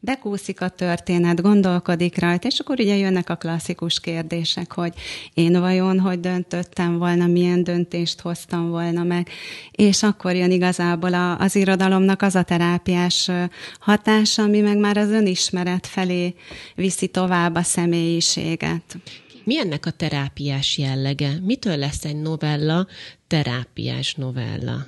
bekúszik a történet, gondolkodik rajta, és akkor ugye jönnek a klasszikus kérdések, hogy én vajon hogy döntöttem volna, milyen döntést hoztam volna meg, és akkor jön igazából a, az irodalomnak az a terápiás hatása, ami meg már az önismeret felé viszi tovább a személyiséget. Mi ennek a terápiás jellege? Mitől lesz egy novella terápiás novella?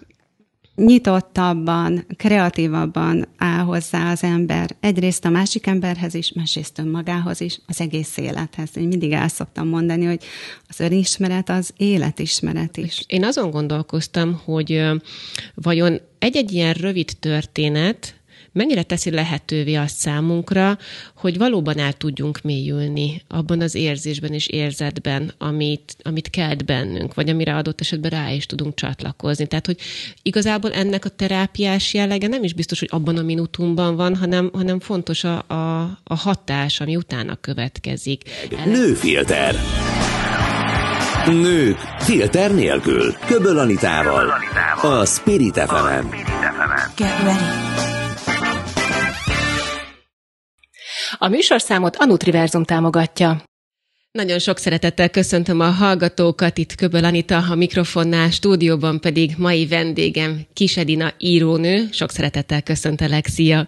Nyitottabban, kreatívabban áll hozzá az ember. Egyrészt a másik emberhez is, másrészt önmagához is, az egész élethez. Én mindig el szoktam mondani, hogy az önismeret az életismeret is. Én azon gondolkoztam, hogy vajon egy-egy ilyen rövid történet, mennyire teszi lehetővé azt számunkra, hogy valóban el tudjunk mélyülni abban az érzésben és érzetben, amit, amit kelt bennünk, vagy amire adott esetben rá is tudunk csatlakozni. Tehát, hogy igazából ennek a terápiás jellege nem is biztos, hogy abban a minutumban van, hanem, hanem fontos a, a, a hatás, ami utána következik. Nőfilter. Nők filter nélkül. Köböl Anitával. A Spirit fm Get ready. A műsorszámot a Nutriverzum támogatja. Nagyon sok szeretettel köszöntöm a hallgatókat, itt Köböl Anita, a mikrofonnál, stúdióban pedig mai vendégem Kisedina írónő. Sok szeretettel köszöntelek, szia!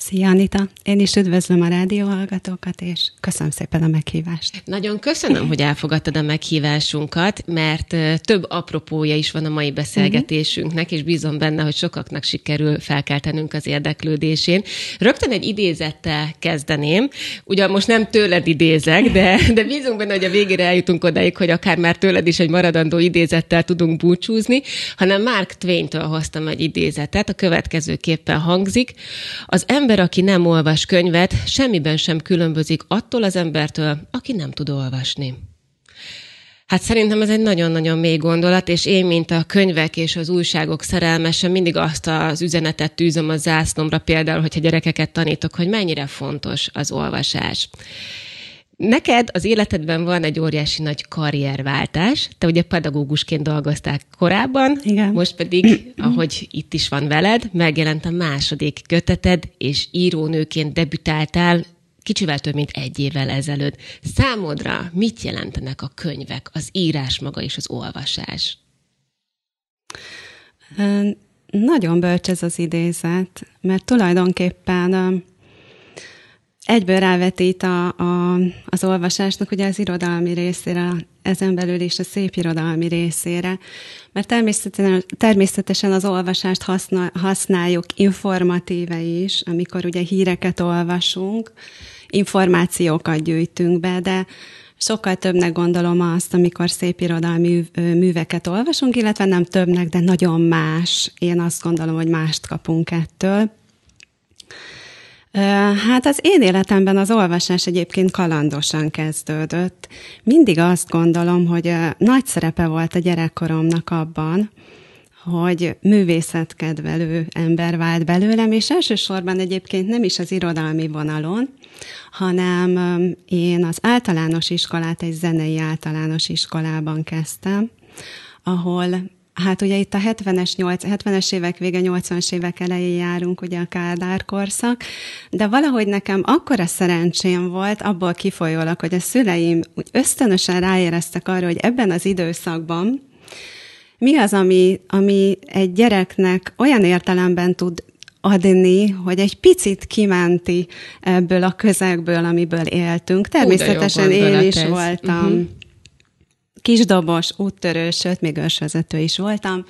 Szia, Anita! Én is üdvözlöm a rádióhallgatókat, és köszönöm szépen a meghívást. Nagyon köszönöm, hogy elfogadtad a meghívásunkat, mert több apropója is van a mai beszélgetésünknek, és bízom benne, hogy sokaknak sikerül felkeltenünk az érdeklődésén. Rögtön egy idézettel kezdeném. Ugyan most nem tőled idézek, de, de bízunk benne, hogy a végére eljutunk odaig, hogy akár már tőled is egy maradandó idézettel tudunk búcsúzni, hanem Mark Twain-től hoztam egy idézetet, a következőképpen hangzik. Az ember ember, aki nem olvas könyvet, semmiben sem különbözik attól az embertől, aki nem tud olvasni. Hát szerintem ez egy nagyon-nagyon mély gondolat, és én, mint a könyvek és az újságok szerelmese, mindig azt az üzenetet tűzöm a zászlomra, például, hogyha gyerekeket tanítok, hogy mennyire fontos az olvasás. Neked az életedben van egy óriási nagy karrierváltás. Te ugye pedagógusként dolgoztál korábban, Igen. most pedig, ahogy itt is van veled, megjelent a második köteted, és írónőként debütáltál kicsivel több, mint egy évvel ezelőtt. Számodra mit jelentenek a könyvek, az írás maga és az olvasás? Nagyon bölcs ez az idézet, mert tulajdonképpen egyből rávetít a, a, az olvasásnak ugye az irodalmi részére, ezen belül is a szép irodalmi részére, mert természetesen, természetesen az olvasást használ, használjuk informatíve is, amikor ugye híreket olvasunk, információkat gyűjtünk be, de sokkal többnek gondolom azt, amikor szép irodalmi műveket olvasunk, illetve nem többnek, de nagyon más. Én azt gondolom, hogy mást kapunk ettől. Hát az én életemben az olvasás egyébként kalandosan kezdődött. Mindig azt gondolom, hogy nagy szerepe volt a gyerekkoromnak abban, hogy művészetkedvelő ember vált belőlem, és elsősorban egyébként nem is az irodalmi vonalon, hanem én az általános iskolát egy zenei általános iskolában kezdtem, ahol Hát ugye itt a 70-es, 70-es évek vége, 80-as évek elején járunk, ugye a Kádár korszak, de valahogy nekem akkora szerencsém volt, abból kifolyólag, hogy a szüleim úgy ösztönösen ráéreztek arra, hogy ebben az időszakban mi az, ami, ami egy gyereknek olyan értelemben tud adni, hogy egy picit kimenti ebből a közegből, amiből éltünk. Természetesen én is voltam. Uh-huh kisdobos, úttörő, sőt, még ősvezető is voltam.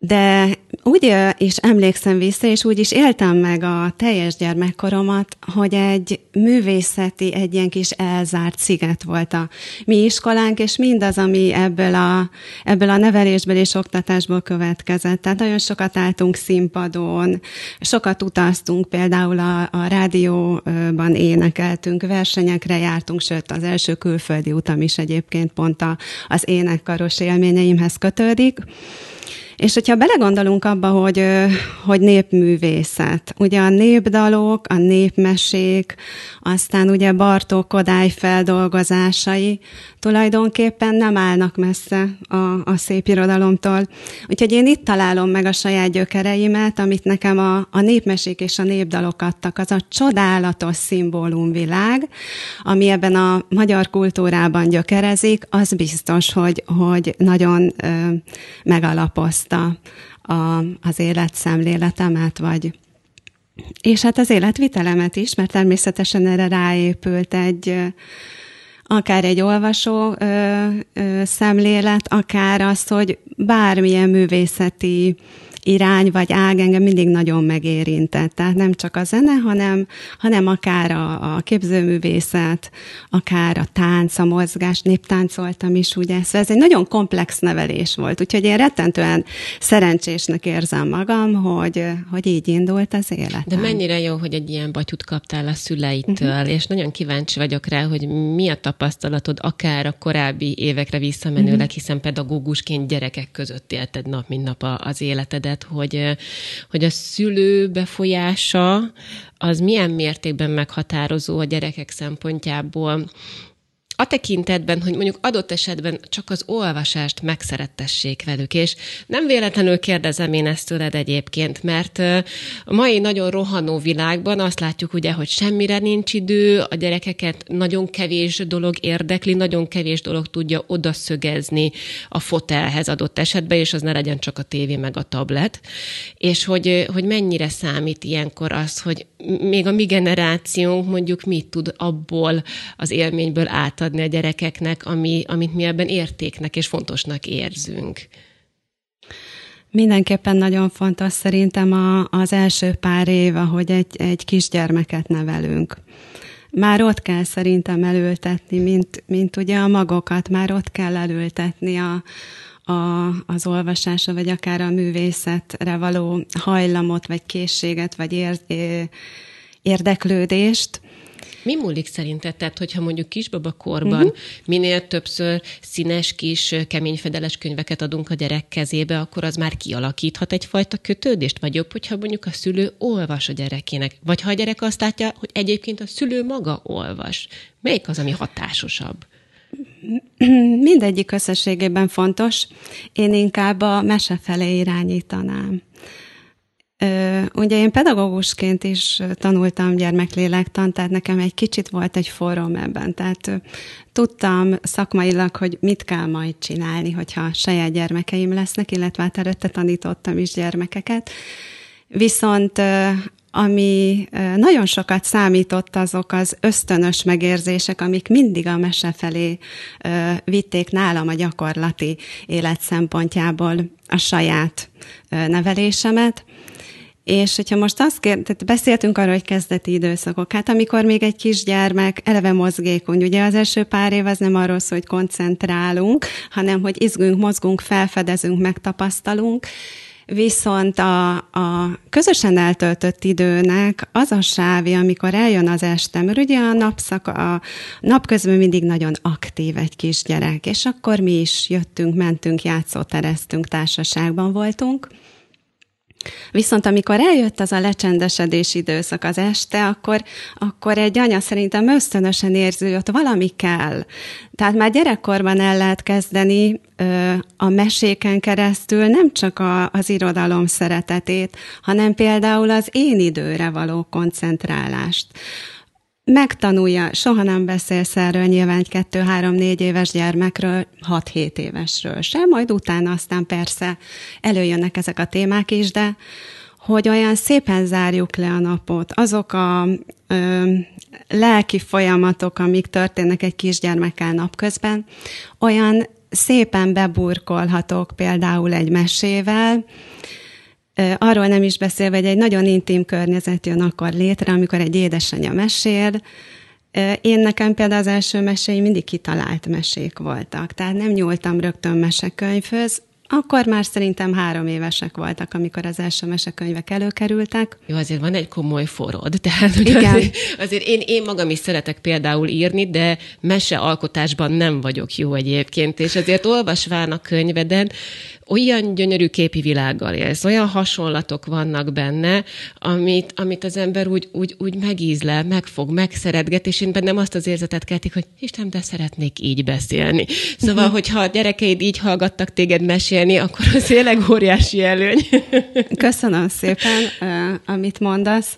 De úgy is emlékszem vissza, és úgy is éltem meg a teljes gyermekkoromat, hogy egy művészeti, egy ilyen kis elzárt sziget volt a mi iskolánk, és mindaz, ami ebből a, ebből a nevelésből és oktatásból következett. Tehát nagyon sokat álltunk színpadon, sokat utaztunk, például a, a rádióban énekeltünk, versenyekre jártunk, sőt az első külföldi utam is egyébként pont a, az énekkaros élményeimhez kötődik. És hogyha belegondolunk abba, hogy, hogy népművészet, ugye a népdalok, a népmesék, aztán ugye Bartók Kodály feldolgozásai tulajdonképpen nem állnak messze a, a szép irodalomtól. Úgyhogy én itt találom meg a saját gyökereimet, amit nekem a, a népmesék és a népdalok adtak. Az a csodálatos szimbólumvilág, ami ebben a magyar kultúrában gyökerezik, az biztos, hogy, hogy nagyon ö, megalapozta a, az életszemléletemet, vagy és hát az életvitelemet is, mert természetesen erre ráépült egy akár egy olvasó ö, ö, szemlélet, akár az, hogy bármilyen művészeti irány vagy ág engem mindig nagyon megérintett. Tehát nem csak a zene, hanem, hanem akár a, a képzőművészet, akár a tánc, a mozgás, néptáncoltam is, ugye. Szóval ez egy nagyon komplex nevelés volt, úgyhogy én rettentően szerencsésnek érzem magam, hogy, hogy így indult az életem. De mennyire jó, hogy egy ilyen batyut kaptál a szüleitől, uh-huh. és nagyon kíváncsi vagyok rá, hogy mi a tapasztalatod akár a korábbi évekre visszamenőleg, uh-huh. hiszen pedagógusként gyerekek között élted nap, mint nap az életedet, hogy, hogy a szülő befolyása az milyen mértékben meghatározó a gyerekek szempontjából, a tekintetben, hogy mondjuk adott esetben csak az olvasást megszerettessék velük, és nem véletlenül kérdezem én ezt tőled egyébként, mert a mai nagyon rohanó világban azt látjuk ugye, hogy semmire nincs idő, a gyerekeket nagyon kevés dolog érdekli, nagyon kevés dolog tudja odaszögezni a fotelhez adott esetben, és az ne legyen csak a tévé meg a tablet, és hogy, hogy mennyire számít ilyenkor az, hogy még a mi generációnk mondjuk mit tud abból az élményből átadni, adni a gyerekeknek, ami, amit mi ebben értéknek és fontosnak érzünk. Mindenképpen nagyon fontos szerintem a, az első pár év, ahogy egy, egy kisgyermeket nevelünk. Már ott kell szerintem elültetni, mint, mint ugye a magokat, már ott kell elültetni a, a, az olvasásra, vagy akár a művészetre való hajlamot, vagy készséget, vagy ér, érdeklődést, mi múlik szerinted? Tehát, hogyha mondjuk kisbaba korban uh-huh. minél többször színes, kis, keményfedeles könyveket adunk a gyerek kezébe, akkor az már kialakíthat egyfajta kötődést? Vagy jobb, hogyha mondjuk a szülő olvas a gyerekének? Vagy ha a gyerek azt látja, hogy egyébként a szülő maga olvas? Melyik az, ami hatásosabb? Mindegyik összességében fontos. Én inkább a mese felé irányítanám. Ugye én pedagógusként is tanultam gyermeklélektant, tehát nekem egy kicsit volt egy forum ebben. Tehát tudtam szakmailag, hogy mit kell majd csinálni, hogyha saját gyermekeim lesznek, illetve hát előtte tanítottam is gyermekeket. Viszont ami nagyon sokat számított, azok az ösztönös megérzések, amik mindig a mese felé vitték nálam a gyakorlati élet szempontjából a saját nevelésemet. És hogyha most azt kér, tehát beszéltünk arról, hogy kezdeti időszakok, hát amikor még egy kisgyermek eleve mozgékony, ugye az első pár év az nem arról szól, hogy koncentrálunk, hanem hogy izgünk, mozgunk, felfedezünk, megtapasztalunk, Viszont a, a közösen eltöltött időnek az a sávja, amikor eljön az este, mert ugye a napszak, a napközben mindig nagyon aktív egy kisgyerek, és akkor mi is jöttünk, mentünk, játszótereztünk, társaságban voltunk, Viszont amikor eljött az a lecsendesedés időszak az este, akkor, akkor egy anya szerintem ösztönösen érzi, hogy ott valami kell. Tehát már gyerekkorban el lehet kezdeni ö, a meséken keresztül nem csak a, az irodalom szeretetét, hanem például az én időre való koncentrálást megtanulja, soha nem beszélsz erről nyilván egy kettő, három, négy éves gyermekről, hat-hét évesről sem, majd utána aztán persze előjönnek ezek a témák is, de hogy olyan szépen zárjuk le a napot. Azok a ö, lelki folyamatok, amik történnek egy kisgyermekkel napközben, olyan szépen beburkolhatok például egy mesével, Arról nem is beszélve, hogy egy nagyon intim környezet jön akkor létre, amikor egy édesanyja mesél. Én nekem például az első meséim mindig kitalált mesék voltak, tehát nem nyúltam rögtön mesekönyvhöz, akkor már szerintem három évesek voltak, amikor az első mesekönyvek előkerültek. Jó, azért van egy komoly forod, tehát Igen. Azért, azért én, én magam is szeretek például írni, de mese alkotásban nem vagyok jó egyébként, és azért olvasván a könyveden olyan gyönyörű képi világgal élsz, olyan hasonlatok vannak benne, amit, amit az ember úgy, úgy, úgy megízle, megfog, megszeretget, és én bennem azt az érzetet keltik, hogy Isten, de szeretnék így beszélni. Szóval, hogyha a gyerekeid így hallgattak téged mesélni, akkor az tényleg óriási előny. Köszönöm szépen, amit mondasz.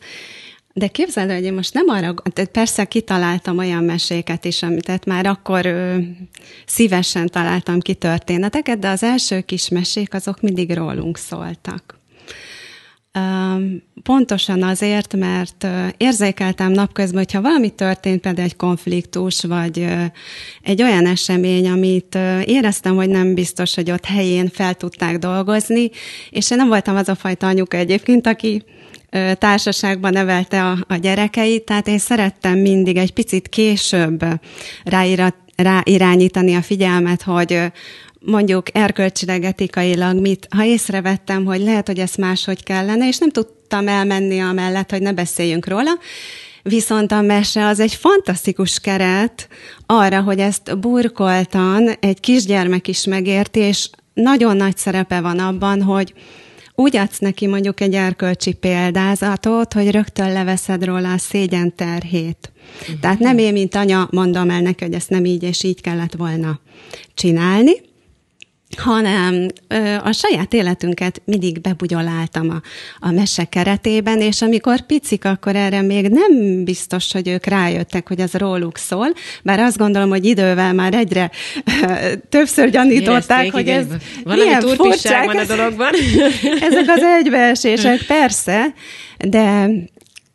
De képzeld, hogy én most nem arra, tehát persze kitaláltam olyan meséket is, amit tehát már akkor ö, szívesen találtam ki történeteket, de az első kis mesék azok mindig rólunk szóltak. Pontosan azért, mert érzékeltem napközben, hogyha valami történt, például egy konfliktus, vagy egy olyan esemény, amit éreztem, hogy nem biztos, hogy ott helyén fel tudták dolgozni, és én nem voltam az a fajta anyuka egyébként, aki társaságban nevelte a, a gyerekeit, tehát én szerettem mindig egy picit később ráirat, ráirányítani a figyelmet, hogy mondjuk erkölcsileg, etikailag mit, ha észrevettem, hogy lehet, hogy ezt máshogy kellene, és nem tudtam elmenni amellett, hogy ne beszéljünk róla, Viszont a mese az egy fantasztikus keret arra, hogy ezt burkoltan egy kisgyermek is megérti, és nagyon nagy szerepe van abban, hogy úgy adsz neki mondjuk egy erkölcsi példázatot, hogy rögtön leveszed róla a szégyen terhét. Uh-huh. Tehát nem én, mint anya mondom el neki, hogy ezt nem így és így kellett volna csinálni, hanem a saját életünket mindig bebugyoláltam a, a mese keretében, és amikor picik, akkor erre még nem biztos, hogy ők rájöttek, hogy ez róluk szól, bár azt gondolom, hogy idővel már egyre többször gyanították, Érezték, hogy ez Valami milyen furcsák van a dologban. Ezek az egybeesések, persze, de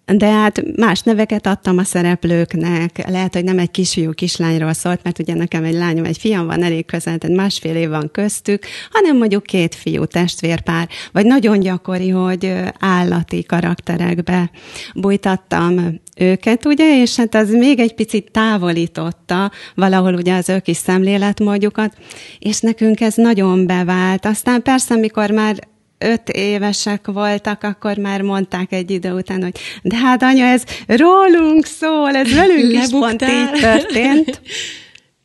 de hát más neveket adtam a szereplőknek. Lehet, hogy nem egy kisfiú kislányról szólt, mert ugye nekem egy lányom, egy fiam van elég közel, tehát másfél év van köztük, hanem mondjuk két fiú testvérpár, vagy nagyon gyakori, hogy állati karakterekbe bújtattam őket, ugye, és hát az még egy picit távolította valahol ugye az ő kis szemléletmódjukat, és nekünk ez nagyon bevált. Aztán persze, amikor már öt évesek voltak, akkor már mondták egy idő után, hogy de hát anya, ez rólunk szól, ez velünk is pont így történt.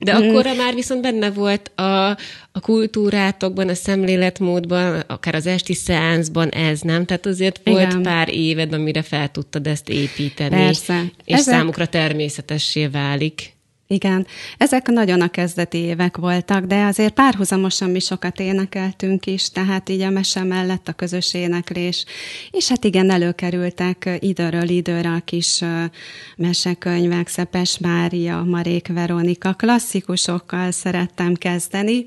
De mm. akkor már viszont benne volt a, a kultúrátokban, a szemléletmódban, akár az esti szeánszban ez, nem? Tehát azért volt Igen. pár éved, amire fel tudtad ezt építeni. Persze. És Ezek... számukra természetessé válik. Igen, ezek nagyon a kezdeti évek voltak, de azért párhuzamosan mi sokat énekeltünk is, tehát így a mese mellett a közös éneklés, és hát igen, előkerültek időről időre a kis mesekönyvek, Szepes Mária, Marék Veronika, klasszikusokkal szerettem kezdeni,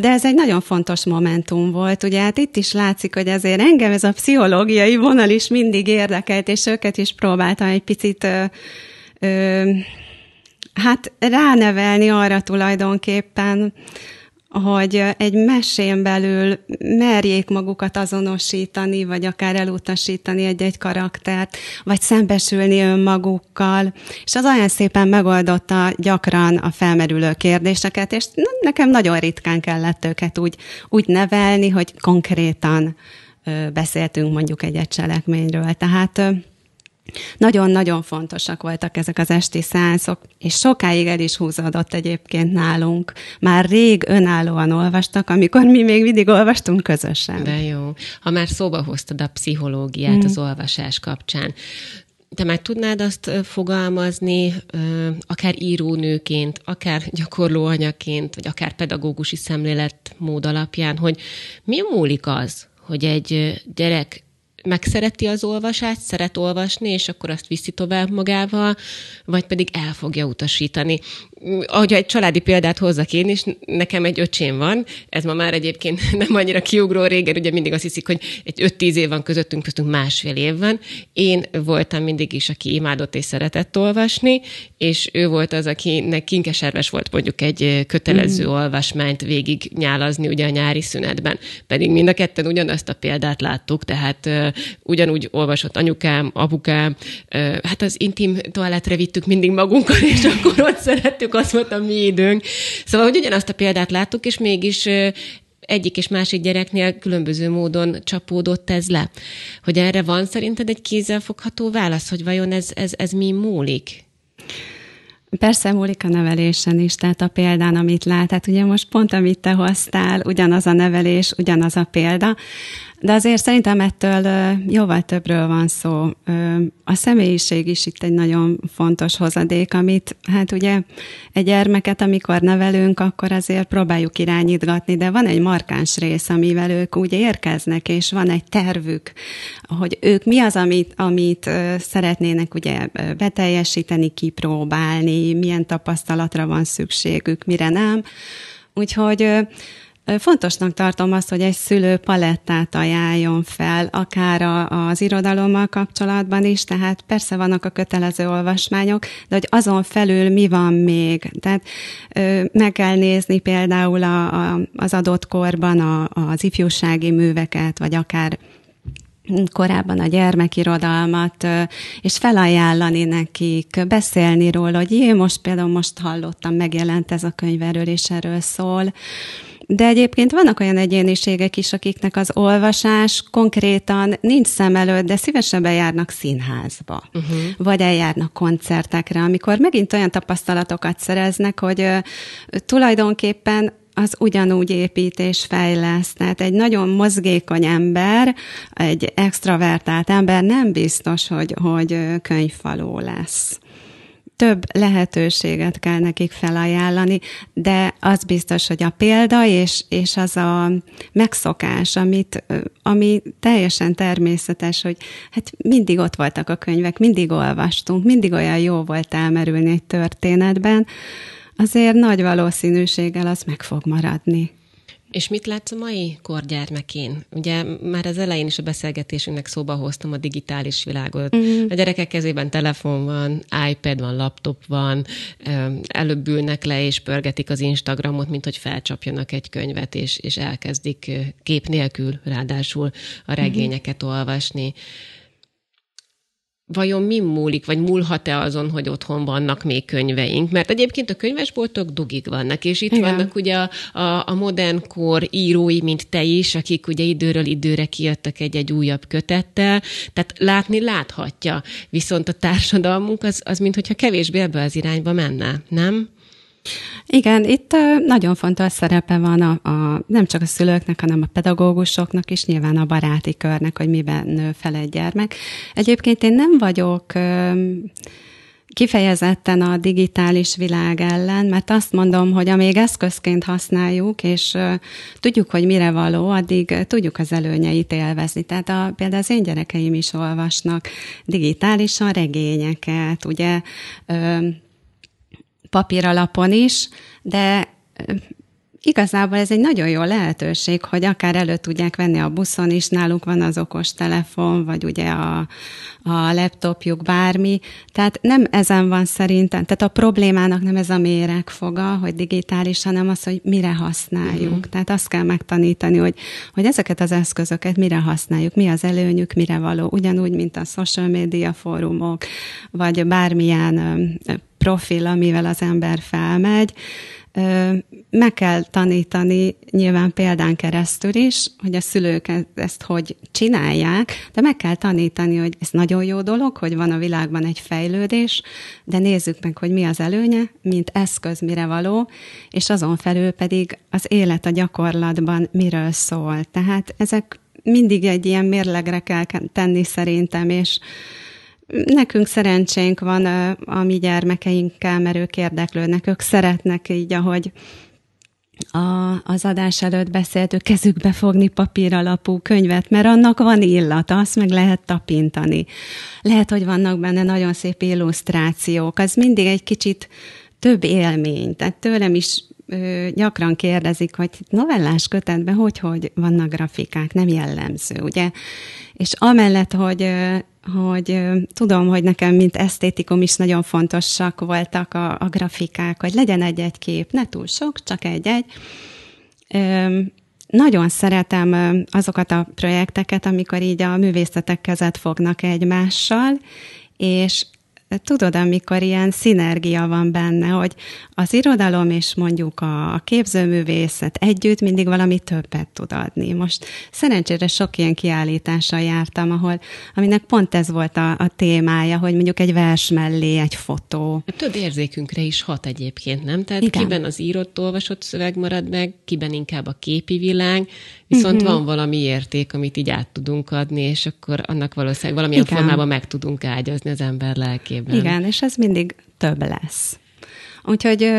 de ez egy nagyon fontos momentum volt. Ugye? Hát itt is látszik, hogy azért engem ez a pszichológiai vonal is mindig érdekelt, és őket is próbáltam egy picit ö, hát ránevelni arra tulajdonképpen, hogy egy mesén belül merjék magukat azonosítani, vagy akár elutasítani egy-egy karaktert, vagy szembesülni önmagukkal, és az olyan szépen megoldotta gyakran a felmerülő kérdéseket, és nekem nagyon ritkán kellett őket úgy, úgy nevelni, hogy konkrétan beszéltünk mondjuk egy-egy cselekményről. Tehát nagyon-nagyon fontosak voltak ezek az esti szánszok, és sokáig el is húzódott egyébként nálunk. Már rég önállóan olvastak, amikor mi még mindig olvastunk közösen. De jó. Ha már szóba hoztad a pszichológiát mm. az olvasás kapcsán, te meg tudnád azt fogalmazni, akár írónőként, akár gyakorló anyaként, vagy akár pedagógusi szemléletmód alapján, hogy mi múlik az, hogy egy gyerek megszereti az olvasást, szeret olvasni, és akkor azt viszi tovább magával, vagy pedig el fogja utasítani. Ahogy egy családi példát hozzak én is, nekem egy öcsém van, ez ma már egyébként nem annyira kiugró régen, ugye mindig azt hiszik, hogy egy 5-10 év van közöttünk, köztünk másfél év van. Én voltam mindig is, aki imádott és szeretett olvasni, és ő volt az, akinek kinkeserves volt mondjuk egy kötelező mm. olvasmányt végig nyálazni ugye a nyári szünetben. Pedig mind a ketten ugyanazt a példát láttuk, tehát ugyanúgy olvasott anyukám, apukám, hát az intim toaletre vittük mindig magunkkal, és akkor ott szerettük, azt volt a mi időnk. Szóval, hogy ugyanazt a példát láttuk, és mégis egyik és másik gyereknél különböző módon csapódott ez le. Hogy erre van szerinted egy kézzelfogható válasz, hogy vajon ez, ez, ez mi múlik? Persze múlik a nevelésen is, tehát a példán, amit lát. Tehát ugye most pont, amit te hoztál, ugyanaz a nevelés, ugyanaz a példa, de azért szerintem ettől jóval többről van szó. A személyiség is itt egy nagyon fontos hozadék, amit hát ugye egy gyermeket, amikor nevelünk, akkor azért próbáljuk irányítgatni, de van egy markáns rész, amivel ők úgy érkeznek, és van egy tervük, hogy ők mi az, amit, amit szeretnének ugye beteljesíteni, kipróbálni, milyen tapasztalatra van szükségük, mire nem. Úgyhogy Fontosnak tartom azt, hogy egy szülő palettát ajánljon fel, akár a, az irodalommal kapcsolatban is, tehát persze vannak a kötelező olvasmányok, de hogy azon felül mi van még. Tehát meg kell nézni például a, a, az adott korban a, az ifjúsági műveket, vagy akár korábban a gyermekirodalmat, és felajánlani nekik, beszélni róla, hogy én most például most hallottam, megjelent ez a könyv erről, és erről. De egyébként vannak olyan egyéniségek is, akiknek az olvasás konkrétan nincs szem előtt, de szívesebben járnak színházba, uh-huh. vagy eljárnak koncertekre, amikor megint olyan tapasztalatokat szereznek, hogy uh, tulajdonképpen az ugyanúgy épít és. Tehát egy nagyon mozgékony ember, egy extravertált ember nem biztos, hogy, hogy könyvfaló lesz több lehetőséget kell nekik felajánlani, de az biztos, hogy a példa és, és az a megszokás, amit, ami teljesen természetes, hogy hát mindig ott voltak a könyvek, mindig olvastunk, mindig olyan jó volt elmerülni egy történetben, azért nagy valószínűséggel az meg fog maradni. És mit látsz a mai kor gyermekén? Ugye már az elején is a beszélgetésünknek szóba hoztam a digitális világot. Mm. A gyerekek kezében telefon van, iPad van, laptop van, előbb ülnek le és pörgetik az Instagramot, mint hogy felcsapjanak egy könyvet, és, és elkezdik kép nélkül ráadásul a regényeket mm. olvasni vajon mi múlik, vagy múlhat-e azon, hogy otthon vannak még könyveink? Mert egyébként a könyvesboltok dugig vannak, és itt Igen. vannak ugye a, a, a modern kor írói, mint te is, akik ugye időről időre kijöttek egy-egy újabb kötettel, tehát látni láthatja, viszont a társadalmunk az, az mintha kevésbé ebbe az irányba menne, nem? Igen, itt nagyon fontos szerepe van a, a, nem csak a szülőknek, hanem a pedagógusoknak is, nyilván a baráti körnek, hogy miben nő fel egy gyermek. Egyébként én nem vagyok kifejezetten a digitális világ ellen, mert azt mondom, hogy amíg eszközként használjuk, és tudjuk, hogy mire való, addig tudjuk az előnyeit élvezni. Tehát a, például az én gyerekeim is olvasnak digitálisan regényeket, ugye papíralapon is, de Igazából ez egy nagyon jó lehetőség, hogy akár elő tudják venni a buszon is, náluk van az okos telefon, vagy ugye a, a laptopjuk, bármi. Tehát nem ezen van szerintem, tehát a problémának nem ez a méregfoga, hogy digitális, hanem az, hogy mire használjuk. Uh-huh. Tehát azt kell megtanítani, hogy, hogy ezeket az eszközöket mire használjuk, mi az előnyük, mire való. Ugyanúgy, mint a social media fórumok, vagy bármilyen profil, amivel az ember felmegy, meg kell tanítani nyilván példán keresztül is, hogy a szülők e- ezt hogy csinálják, de meg kell tanítani, hogy ez nagyon jó dolog, hogy van a világban egy fejlődés, de nézzük meg, hogy mi az előnye, mint eszköz mire való, és azon felül pedig az élet a gyakorlatban miről szól. Tehát ezek mindig egy ilyen mérlegre kell tenni szerintem, és Nekünk szerencsénk van a mi gyermekeinkkel, mert ők érdeklődnek, ők szeretnek így, ahogy a, az adás előtt beszéltük, kezükbe fogni papír alapú könyvet, mert annak van illata, azt meg lehet tapintani. Lehet, hogy vannak benne nagyon szép illusztrációk, az mindig egy kicsit több élmény. Tehát tőlem is ö, gyakran kérdezik, hogy novellás kötetben hogy, hogy vannak grafikák, nem jellemző, ugye? És amellett, hogy hogy tudom, hogy nekem, mint esztétikum is nagyon fontosak voltak a, a grafikák, hogy legyen egy-egy kép, ne túl sok, csak egy-egy. Nagyon szeretem azokat a projekteket, amikor így a művészetek kezet fognak egymással, és tudod, amikor ilyen szinergia van benne, hogy az irodalom és mondjuk a, a képzőművészet együtt mindig valami többet tud adni. Most szerencsére sok ilyen kiállítással jártam, ahol, aminek pont ez volt a, a témája, hogy mondjuk egy vers mellé egy fotó. Több érzékünkre is hat egyébként, nem? Tehát Igen. kiben az írott, olvasott szöveg marad meg, kiben inkább a képi világ, viszont uh-huh. van valami érték, amit így át tudunk adni, és akkor annak valószínűleg valamilyen Igen. formában meg tudunk ágyazni az ember lelkében. Igen, és ez mindig több lesz. Úgyhogy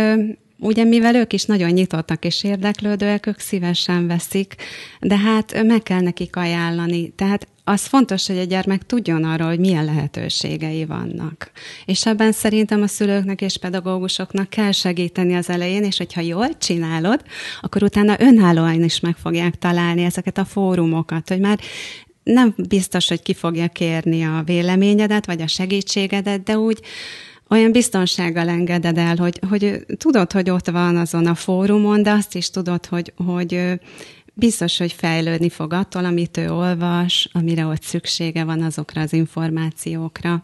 ugye mivel ők is nagyon nyitottak és érdeklődőek, ők szívesen veszik, de hát meg kell nekik ajánlani. Tehát az fontos, hogy a gyermek tudjon arról, hogy milyen lehetőségei vannak. És ebben szerintem a szülőknek és pedagógusoknak kell segíteni az elején, és hogyha jól csinálod, akkor utána önállóan is meg fogják találni ezeket a fórumokat, hogy már nem biztos, hogy ki fogja kérni a véleményedet, vagy a segítségedet, de úgy olyan biztonsággal engeded el, hogy, hogy tudod, hogy ott van azon a fórumon, de azt is tudod, hogy, hogy biztos, hogy fejlődni fog attól, amit ő olvas, amire ott szüksége van azokra az információkra.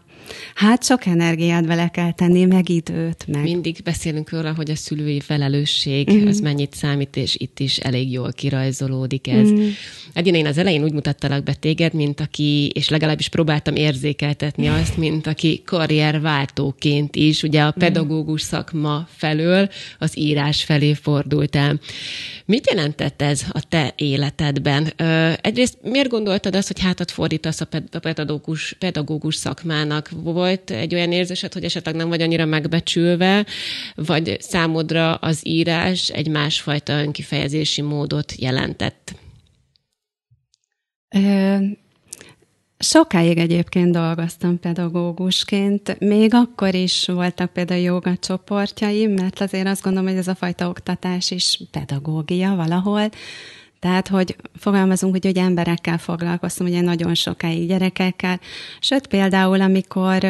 Hát sok energiát vele kell tenni, meg időt, meg. Mindig beszélünk róla, hogy a szülői felelősség, mm. az mennyit számít, és itt is elég jól kirajzolódik ez. Mm. Edina, én az elején úgy mutattalak be téged, mint aki, és legalábbis próbáltam érzékeltetni azt, mint aki karrierváltóként is, ugye a pedagógus szakma felől az írás felé fordult el. Mit jelentett ez a te életedben? Egyrészt miért gondoltad azt, hogy hátat fordítasz a pedagógus, pedagógus szakmának? Volt egy olyan érzésed, hogy esetleg nem vagy annyira megbecsülve, vagy számodra az írás egy másfajta önkifejezési módot jelentett? Sokáig egyébként dolgoztam pedagógusként, még akkor is voltak például joga csoportjaim, mert azért azt gondolom, hogy ez a fajta oktatás is pedagógia valahol. Tehát, hogy fogalmazunk, hogy, hogy emberekkel foglalkoztam, ugye nagyon sokáig gyerekekkel. Sőt, például, amikor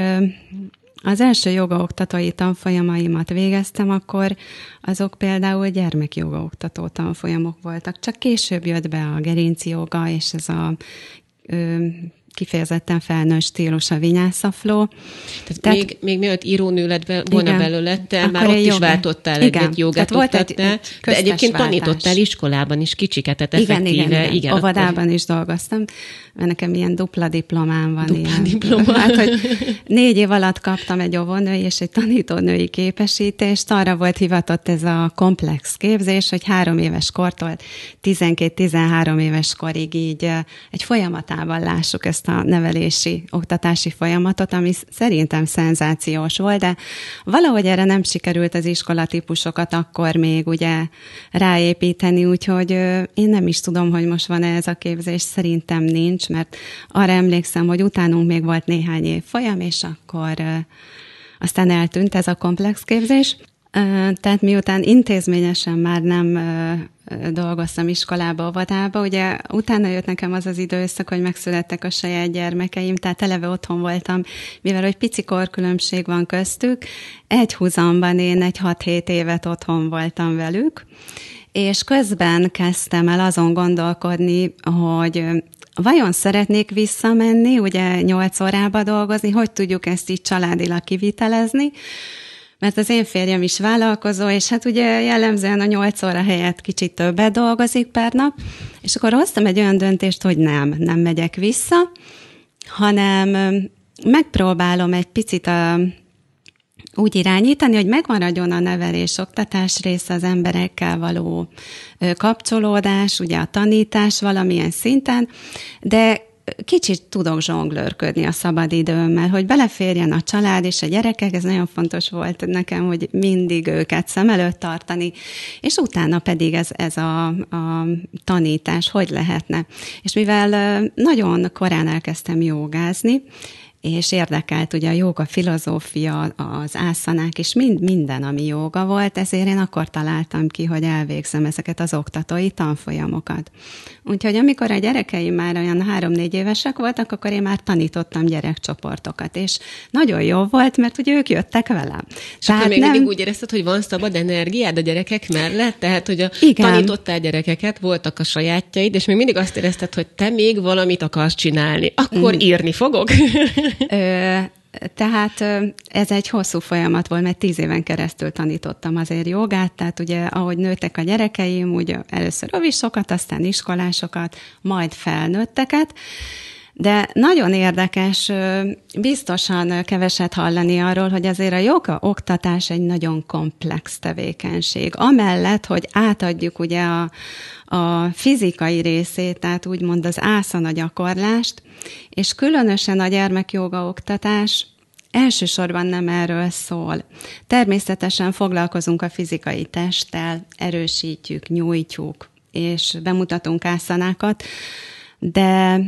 az első jogaoktatói tanfolyamaimat végeztem, akkor azok például gyermekjogaoktató tanfolyamok voltak. Csak később jött be a gerinci joga, és ez a kifejezetten felnőtt stílus a vinyászafló. Tehát, Tehát még, még mielőtt írónő lett be, volna igen, belőle, te már ott is váltottál egy, egy jogát volt egy, egy de egyébként váltás. tanítottál iskolában is kicsiket, tehát igen. Igen, igen, igen. Óvodában akkor... is dolgoztam, mert nekem ilyen dupla diplomám van. Dupla ilyen. diploma. Hát, hogy négy év alatt kaptam egy óvónői és egy tanítónői képesítést, arra volt hivatott ez a komplex képzés, hogy három éves kortól 12-13 éves korig így egy folyamatában lássuk ezt ezt a nevelési, oktatási folyamatot, ami szerintem szenzációs volt, de valahogy erre nem sikerült az iskolatípusokat akkor még ugye ráépíteni, úgyhogy én nem is tudom, hogy most van-e ez a képzés, szerintem nincs, mert arra emlékszem, hogy utánunk még volt néhány év folyam, és akkor aztán eltűnt ez a komplex képzés. Tehát miután intézményesen már nem dolgoztam iskolába, óvodába, ugye utána jött nekem az az időszak, hogy megszülettek a saját gyermekeim, tehát eleve otthon voltam, mivel hogy pici korkülönbség van köztük, egy húzamban én egy 6-7 évet otthon voltam velük, és közben kezdtem el azon gondolkodni, hogy vajon szeretnék visszamenni, ugye 8 órába dolgozni, hogy tudjuk ezt így családilag kivitelezni, mert az én férjem is vállalkozó, és hát ugye jellemzően a nyolc óra helyett kicsit többet dolgozik per nap, és akkor hoztam egy olyan döntést, hogy nem, nem megyek vissza, hanem megpróbálom egy picit a, úgy irányítani, hogy megmaradjon a nevelés, oktatás része az emberekkel való kapcsolódás, ugye a tanítás valamilyen szinten, de kicsit tudok zsonglőrködni a szabadidőmmel, hogy beleférjen a család és a gyerekek, ez nagyon fontos volt nekem, hogy mindig őket szem előtt tartani, és utána pedig ez, ez a, a tanítás hogy lehetne. És mivel nagyon korán elkezdtem jogázni, és érdekelt ugye a joga filozófia, az ászanák, és mind, minden, ami joga volt, ezért én akkor találtam ki, hogy elvégzem ezeket az oktatói tanfolyamokat. Úgyhogy amikor a gyerekeim már olyan három-négy évesek voltak, akkor én már tanítottam gyerekcsoportokat, és nagyon jó volt, mert ugye ők jöttek velem. És Tehát még nem... mindig úgy érezted, hogy van szabad energiád a gyerekek mellett? Tehát, hogy a Igen. tanítottál gyerekeket, voltak a sajátjaid, és még mindig azt érezted, hogy te még valamit akarsz csinálni, akkor mm. írni fogok? Ö, tehát ez egy hosszú folyamat volt, mert tíz éven keresztül tanítottam azért jogát, tehát ugye ahogy nőttek a gyerekeim, úgy először rovisokat, aztán iskolásokat, majd felnőtteket, de nagyon érdekes, biztosan keveset hallani arról, hogy azért a joga oktatás egy nagyon komplex tevékenység. Amellett, hogy átadjuk ugye a, a fizikai részét, tehát úgymond az ászana gyakorlást, és különösen a gyermekjoga oktatás elsősorban nem erről szól. Természetesen foglalkozunk a fizikai testtel, erősítjük, nyújtjuk, és bemutatunk ászanákat, de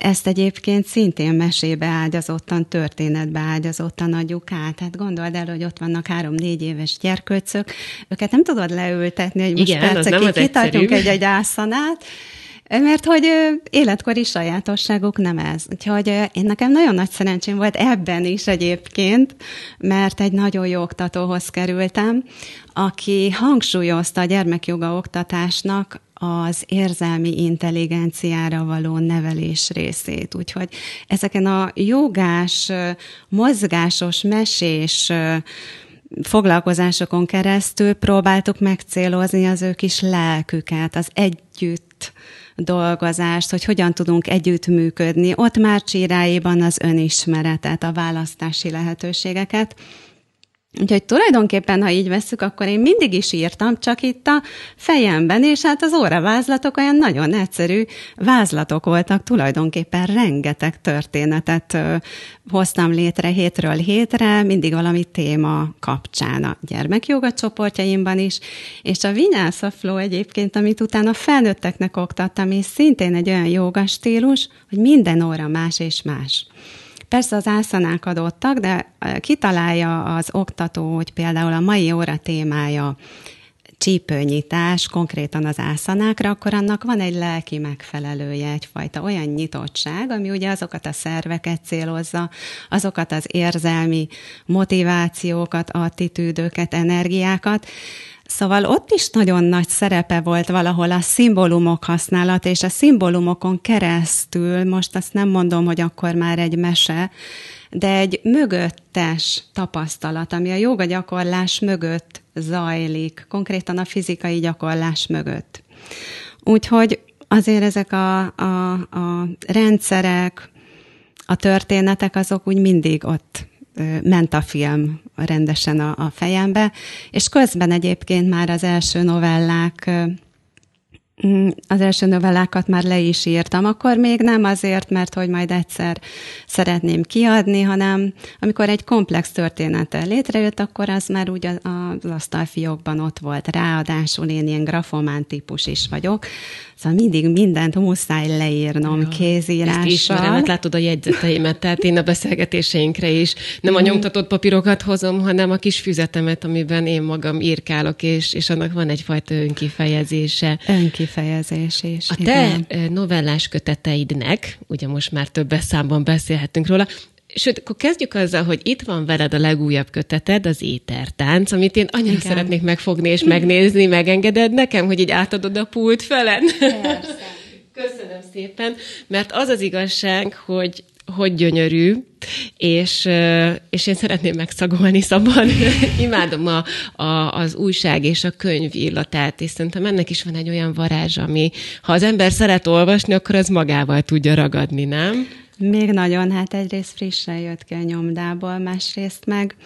ezt egyébként szintén mesébe ágyazottan, történetbe ágyazottan adjuk át. Hát gondold el, hogy ott vannak három-négy éves gyerkőcök, őket nem tudod leültetni, hogy most Igen, percekig kitartjunk egy-egy ászanát, mert hogy életkori sajátosságuk nem ez. Úgyhogy én nekem nagyon nagy szerencsém volt ebben is egyébként, mert egy nagyon jó oktatóhoz kerültem, aki hangsúlyozta a gyermekjoga oktatásnak az érzelmi intelligenciára való nevelés részét. Úgyhogy ezeken a jogás, mozgásos, mesés foglalkozásokon keresztül próbáltuk megcélozni az ő kis lelküket, az együtt dolgozást, hogy hogyan tudunk együttműködni. Ott már csiráiban az önismeretet, a választási lehetőségeket, Úgyhogy tulajdonképpen, ha így vesszük, akkor én mindig is írtam, csak itt a fejemben, és hát az óravázlatok olyan nagyon egyszerű vázlatok voltak, tulajdonképpen rengeteg történetet ö, hoztam létre hétről hétre, mindig valami téma kapcsán a gyermekjoga csoportjaimban is, és a Vinyásza Flow egyébként, amit utána felnőtteknek oktattam, és szintén egy olyan joga hogy minden óra más és más. Persze az ászanák adottak, de kitalálja az oktató, hogy például a mai óra témája csípőnyitás konkrétan az ászanákra, akkor annak van egy lelki megfelelője, egyfajta olyan nyitottság, ami ugye azokat a szerveket célozza, azokat az érzelmi motivációkat, attitűdöket, energiákat, Szóval ott is nagyon nagy szerepe volt valahol a szimbólumok használat, és a szimbólumokon keresztül, most azt nem mondom, hogy akkor már egy mese, de egy mögöttes tapasztalat, ami a joga gyakorlás mögött zajlik, konkrétan a fizikai gyakorlás mögött. Úgyhogy azért ezek a, a, a rendszerek, a történetek, azok úgy mindig ott ment a film rendesen a, a fejembe, és közben egyébként már az első novellák mm, az első novellákat már le is írtam, akkor még nem azért, mert hogy majd egyszer szeretném kiadni, hanem amikor egy komplex története létrejött, akkor az már úgy az asztalfiókban ott volt. Ráadásul én ilyen grafomán típus is vagyok, Szóval mindig mindent muszáj leírnom ja, kézírással. Ezt ismerem, hát látod a jegyzeteimet, tehát én a beszélgetéseinkre is nem a mhm. nyomtatott papírokat hozom, hanem a kis füzetemet, amiben én magam írkálok, és, és annak van egyfajta önkifejezése. Önkifejezés is. A te igen. Novellás köteteidnek, ugye most már több számban beszélhetünk róla, Sőt, akkor kezdjük azzal, hogy itt van veled a legújabb köteted, az étertánc, amit én annyira Igen. szeretnék megfogni és megnézni, megengeded nekem, hogy így átadod a pult felen? Persze. Köszönöm szépen, mert az az igazság, hogy hogy gyönyörű, és, és én szeretném megszagolni szabad. Imádom a, a, az újság és a könyv illatát, és szerintem ennek is van egy olyan varázs, ami ha az ember szeret olvasni, akkor az magával tudja ragadni, nem? Még nagyon, hát egyrészt frissen jött ki a nyomdából, másrészt meg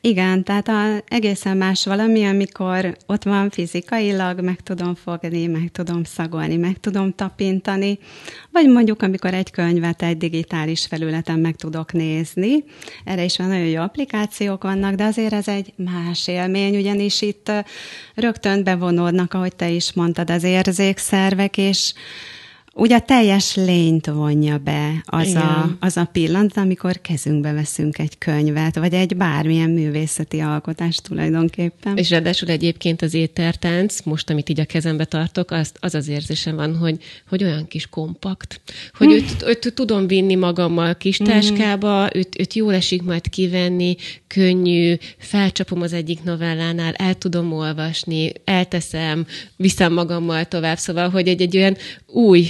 igen, tehát a, egészen más valami, amikor ott van fizikailag, meg tudom fogni, meg tudom szagolni, meg tudom tapintani, vagy mondjuk, amikor egy könyvet egy digitális felületen meg tudok nézni. Erre is van nagyon jó applikációk vannak, de azért ez egy más élmény, ugyanis itt rögtön bevonódnak, ahogy te is mondtad, az érzékszervek, és ugye a teljes lényt vonja be az a, az a pillanat, amikor kezünkbe veszünk egy könyvet, vagy egy bármilyen művészeti alkotást tulajdonképpen. És ráadásul egyébként az étertánc, most, amit így a kezembe tartok, az az, az érzésem van, hogy, hogy olyan kis kompakt, hogy őt, őt tudom vinni magammal kis mhm. táskába, őt, őt jól esik majd kivenni, könnyű, felcsapom az egyik novellánál, el tudom olvasni, elteszem, viszem magammal tovább, szóval, hogy egy, egy olyan új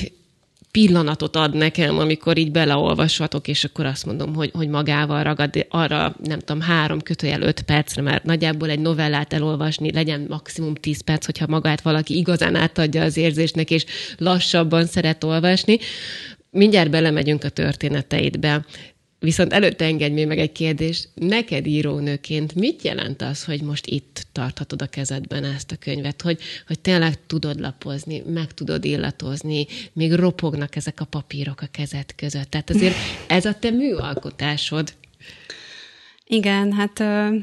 pillanatot ad nekem, amikor így beleolvashatok, és akkor azt mondom, hogy, hogy magával ragad arra, nem tudom, három kötőjel öt percre, mert nagyjából egy novellát elolvasni legyen maximum tíz perc, hogyha magát valaki igazán átadja az érzésnek, és lassabban szeret olvasni. Mindjárt belemegyünk a történeteidbe. Viszont előtte engedj még meg egy kérdés. Neked írónőként mit jelent az, hogy most itt tarthatod a kezedben ezt a könyvet? Hogy, hogy tényleg tudod lapozni, meg tudod illatozni, még ropognak ezek a papírok a kezed között. Tehát azért ez a te műalkotásod. Igen, hát... Ö...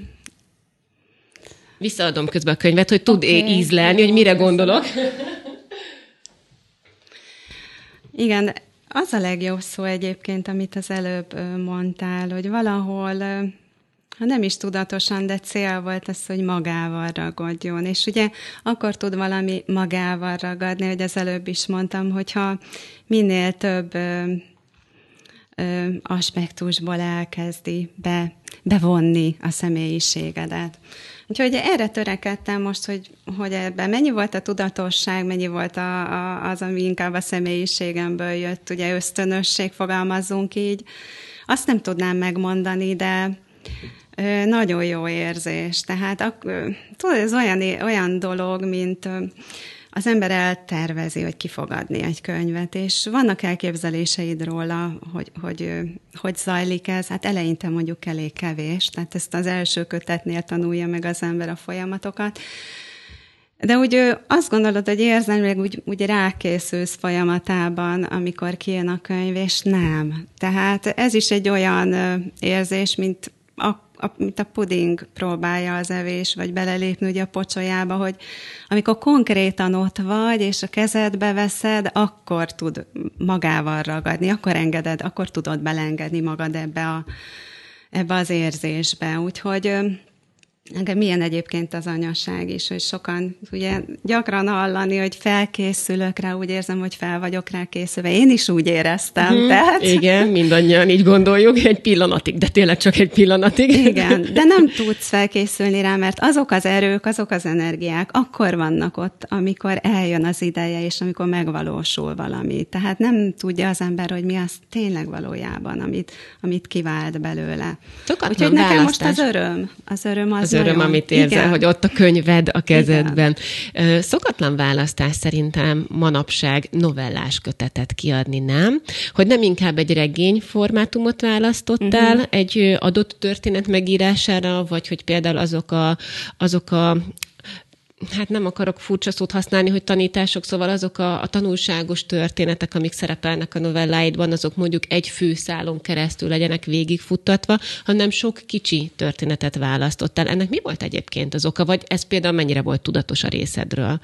Visszaadom közben a könyvet, hogy tud okay. ízlelni, hogy mire gondolok. Igen, az a legjobb szó egyébként, amit az előbb mondtál, hogy valahol, ha nem is tudatosan, de cél volt az, hogy magával ragadjon. És ugye akkor tud valami magával ragadni, hogy az előbb is mondtam, hogyha minél több aspektusból elkezdi be, bevonni a személyiségedet. Úgyhogy erre törekedtem most, hogy, hogy ebben mennyi volt a tudatosság, mennyi volt a, a, az, ami inkább a személyiségemből jött, ugye ösztönösség, fogalmazzunk így. Azt nem tudnám megmondani, de nagyon jó érzés. Tehát tudod, ez olyan, olyan dolog, mint az ember eltervezi, hogy kifogadni egy könyvet, és vannak elképzeléseid róla, hogy, hogy hogy zajlik ez. Hát eleinte mondjuk elég kevés, tehát ezt az első kötetnél tanulja meg az ember a folyamatokat. De úgy azt gondolod, hogy érzelmileg úgy, úgy rákészülsz folyamatában, amikor kijön a könyv, és nem. Tehát ez is egy olyan érzés, mint a a, mint a puding próbálja az evés, vagy belelépni ugye a pocsolyába, hogy amikor konkrétan ott vagy, és a kezedbe veszed, akkor tud magával ragadni, akkor engeded, akkor tudod belengedni magad ebbe, a, ebbe az érzésbe. Úgyhogy Engem milyen egyébként az anyaság is, hogy sokan ugye gyakran hallani, hogy felkészülök rá, úgy érzem, hogy fel vagyok rá készülve. Én is úgy éreztem. Hmm, tehát... Igen, mindannyian így gondoljuk, egy pillanatig, de tényleg csak egy pillanatig. Igen, de nem tudsz felkészülni rá, mert azok az erők, azok az energiák akkor vannak ott, amikor eljön az ideje, és amikor megvalósul valami. Tehát nem tudja az ember, hogy mi az tényleg valójában, amit, amit kivált belőle. Sokat Úgyhogy nekem választás. most az öröm, az öröm az, az öröm, amit érzel, Igen. hogy ott a könyved a kezedben. Igen. Szokatlan választás szerintem manapság novellás kötetet kiadni, nem? Hogy nem inkább egy regény formátumot választottál uh-huh. egy adott történet megírására, vagy hogy például azok a, azok a hát nem akarok furcsa szót használni, hogy tanítások, szóval azok a, a tanulságos történetek, amik szerepelnek a novelláidban, azok mondjuk egy főszálon keresztül legyenek végigfuttatva, hanem sok kicsi történetet választottál. Ennek mi volt egyébként az oka, vagy ez például mennyire volt tudatos a részedről?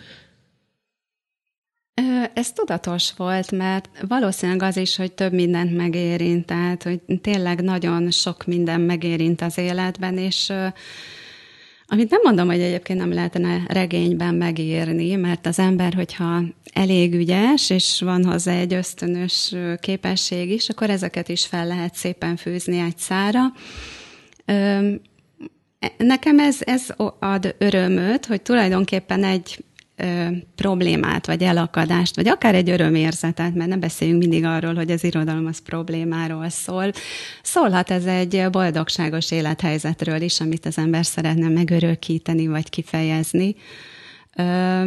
Ez tudatos volt, mert valószínűleg az is, hogy több mindent megérint, tehát hogy tényleg nagyon sok minden megérint az életben, és amit nem mondom, hogy egyébként nem lehetne regényben megírni, mert az ember, hogyha elég ügyes, és van hozzá egy ösztönös képesség is, akkor ezeket is fel lehet szépen fűzni egy szára. Nekem ez, ez ad örömöt, hogy tulajdonképpen egy ö, problémát, vagy elakadást, vagy akár egy örömérzetet, mert nem beszéljünk mindig arról, hogy az irodalom az problémáról szól. Szólhat ez egy boldogságos élethelyzetről is, amit az ember szeretne megörökíteni, vagy kifejezni. Ö,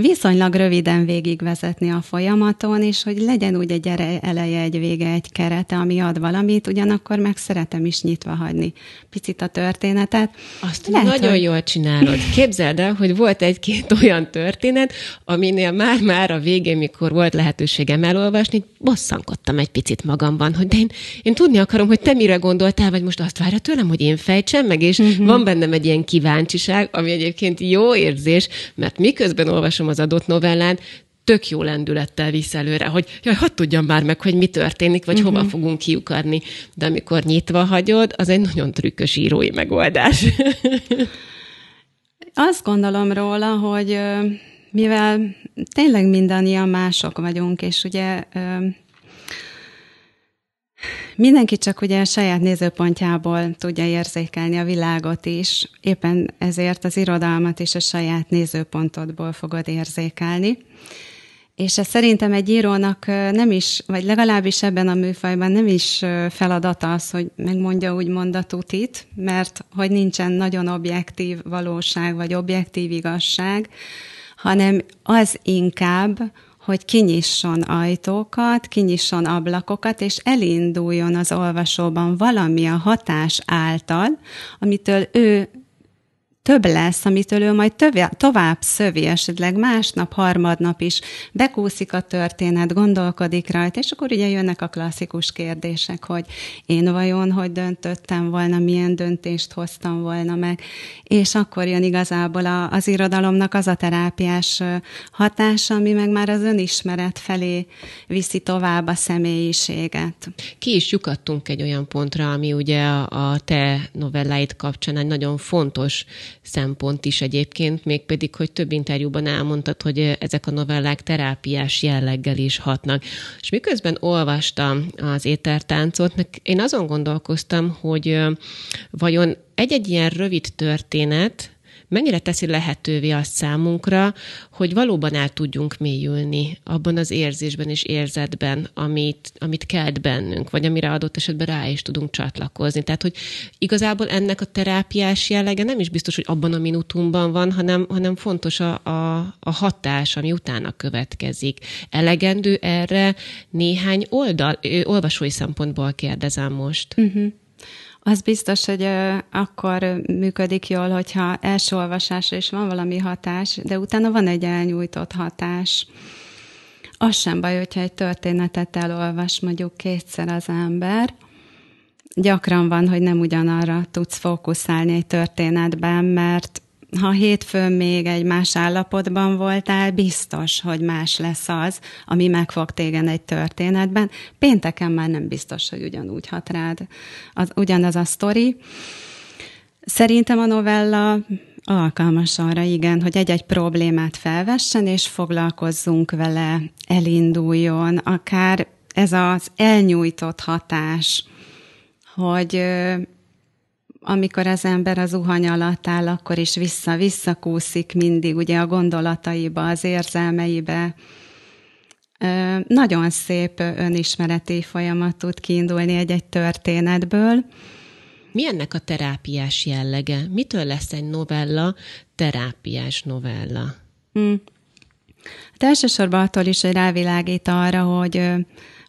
viszonylag röviden végigvezetni a folyamaton, és hogy legyen úgy egy eleje, egy vége, egy kerete, ami ad valamit, ugyanakkor meg szeretem is nyitva hagyni picit a történetet. Azt Lehet, nagyon hogy... jól csinálod. Képzeld el, hogy volt egy-két olyan történet, aminél már-már a végén, mikor volt lehetőségem elolvasni, bosszankodtam egy picit magamban, hogy de én, én tudni akarom, hogy te mire gondoltál, vagy most azt várja tőlem, hogy én fejtsem meg, és uh-huh. van bennem egy ilyen kíváncsiság, ami egyébként jó érzés, mert miközben olvasom az adott novellán, tök jó lendülettel visz előre, hogy jaj, hadd tudjam már meg, hogy mi történik, vagy uh-huh. hova fogunk kiukadni. De amikor nyitva hagyod, az egy nagyon trükkös írói megoldás. Azt gondolom róla, hogy mivel tényleg mindannyian mások vagyunk, és ugye Mindenki csak ugye a saját nézőpontjából tudja érzékelni a világot is, éppen ezért az irodalmat is a saját nézőpontodból fogod érzékelni. és ez szerintem egy írónak nem is, vagy legalábbis ebben a műfajban nem is feladata az, hogy megmondja úgymond a tutit, mert hogy nincsen nagyon objektív valóság, vagy objektív igazság, hanem az inkább, hogy kinyisson ajtókat, kinyisson ablakokat, és elinduljon az olvasóban valami a hatás által, amitől ő több lesz, amitől ő majd töv- tovább szövi, esetleg másnap, harmadnap is bekúszik a történet, gondolkodik rajta, és akkor ugye jönnek a klasszikus kérdések, hogy én vajon hogy döntöttem volna, milyen döntést hoztam volna meg, és akkor jön igazából a, az irodalomnak az a terápiás hatása, ami meg már az önismeret felé viszi tovább a személyiséget. Ki is lyukadtunk egy olyan pontra, ami ugye a te novelláid kapcsán egy nagyon fontos szempont is egyébként, mégpedig, hogy több interjúban elmondtad, hogy ezek a novellák terápiás jelleggel is hatnak. És miközben olvastam az étertáncot, én azon gondolkoztam, hogy vajon egy-egy ilyen rövid történet, mennyire teszi lehetővé azt számunkra, hogy valóban el tudjunk mélyülni abban az érzésben és érzetben, amit, amit kelt bennünk, vagy amire adott esetben rá is tudunk csatlakozni. Tehát, hogy igazából ennek a terápiás jellege nem is biztos, hogy abban a minutumban van, hanem, hanem fontos a, a, a hatás, ami utána következik. Elegendő erre néhány oldal, olvasói szempontból kérdezem most. Uh-huh. Az biztos, hogy akkor működik jól, hogyha első olvasásra is van valami hatás, de utána van egy elnyújtott hatás. Az sem baj, hogyha egy történetet elolvas mondjuk kétszer az ember. Gyakran van, hogy nem ugyanarra tudsz fókuszálni egy történetben, mert ha hétfőn még egy más állapotban voltál, biztos, hogy más lesz az, ami megfog téged egy történetben. Pénteken már nem biztos, hogy ugyanúgy hat rád. Az, ugyanaz a sztori. Szerintem a novella alkalmas arra, igen, hogy egy-egy problémát felvessen, és foglalkozzunk vele, elinduljon, akár ez az elnyújtott hatás, hogy amikor az ember az uhany alatt áll, akkor is vissza-visszakúszik mindig ugye a gondolataiba, az érzelmeibe. Nagyon szép önismereti folyamat tud kiindulni egy-egy történetből. Mi ennek a terápiás jellege? Mitől lesz egy novella terápiás novella? Hmm. Hát elsősorban attól is, hogy rávilágít arra, hogy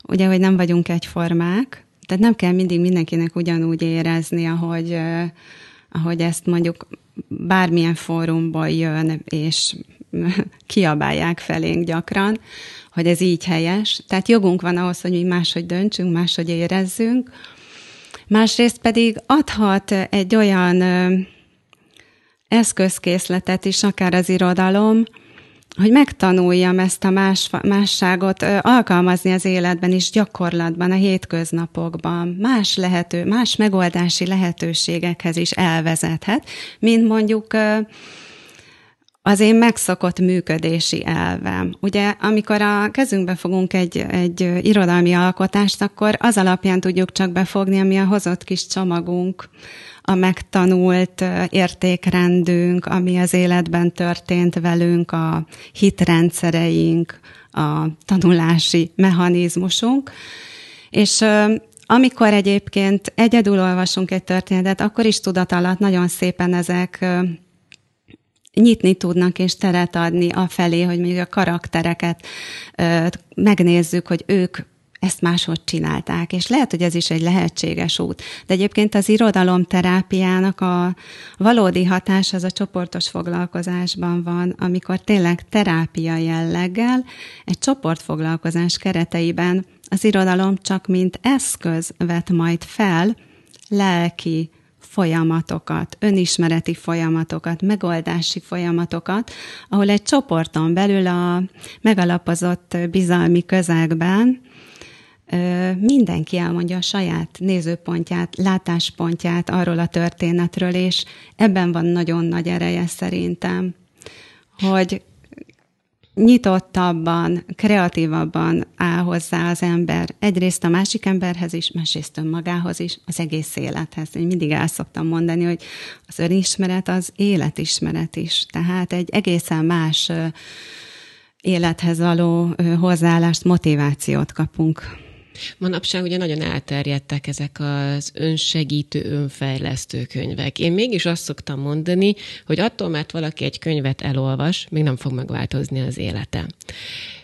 ugye, hogy nem vagyunk egyformák, tehát nem kell mindig mindenkinek ugyanúgy érezni, ahogy, ahogy ezt mondjuk bármilyen fórumból jön, és kiabálják felénk gyakran, hogy ez így helyes. Tehát jogunk van ahhoz, hogy mi máshogy döntsünk, máshogy érezzünk. Másrészt pedig adhat egy olyan eszközkészletet is, akár az irodalom, hogy megtanuljam ezt a más, másságot alkalmazni az életben is, gyakorlatban, a hétköznapokban, más lehető, más megoldási lehetőségekhez is elvezethet, mint mondjuk az én megszokott működési elvem. Ugye, amikor a kezünkbe fogunk egy, egy irodalmi alkotást, akkor az alapján tudjuk csak befogni, ami a hozott kis csomagunk, a megtanult értékrendünk, ami az életben történt velünk, a hitrendszereink, a tanulási mechanizmusunk. És amikor egyébként egyedül olvasunk egy történetet, akkor is tudat alatt nagyon szépen ezek nyitni tudnak és teret adni a felé, hogy még a karaktereket megnézzük, hogy ők ezt máshogy csinálták, és lehet, hogy ez is egy lehetséges út. De egyébként az irodalomterápiának a valódi hatás az a csoportos foglalkozásban van, amikor tényleg terápia jelleggel egy csoportfoglalkozás kereteiben az irodalom csak mint eszköz vet majd fel lelki folyamatokat, önismereti folyamatokat, megoldási folyamatokat, ahol egy csoporton belül a megalapozott bizalmi közegben mindenki elmondja a saját nézőpontját, látáspontját arról a történetről, és ebben van nagyon nagy ereje szerintem, hogy nyitottabban, kreatívabban áll hozzá az ember. Egyrészt a másik emberhez is, másrészt önmagához is, az egész élethez. Én mindig el szoktam mondani, hogy az önismeret az életismeret is. Tehát egy egészen más élethez való hozzáállást, motivációt kapunk. Manapság ugye nagyon elterjedtek ezek az önsegítő, önfejlesztő könyvek. Én mégis azt szoktam mondani, hogy attól, mert valaki egy könyvet elolvas, még nem fog megváltozni az élete.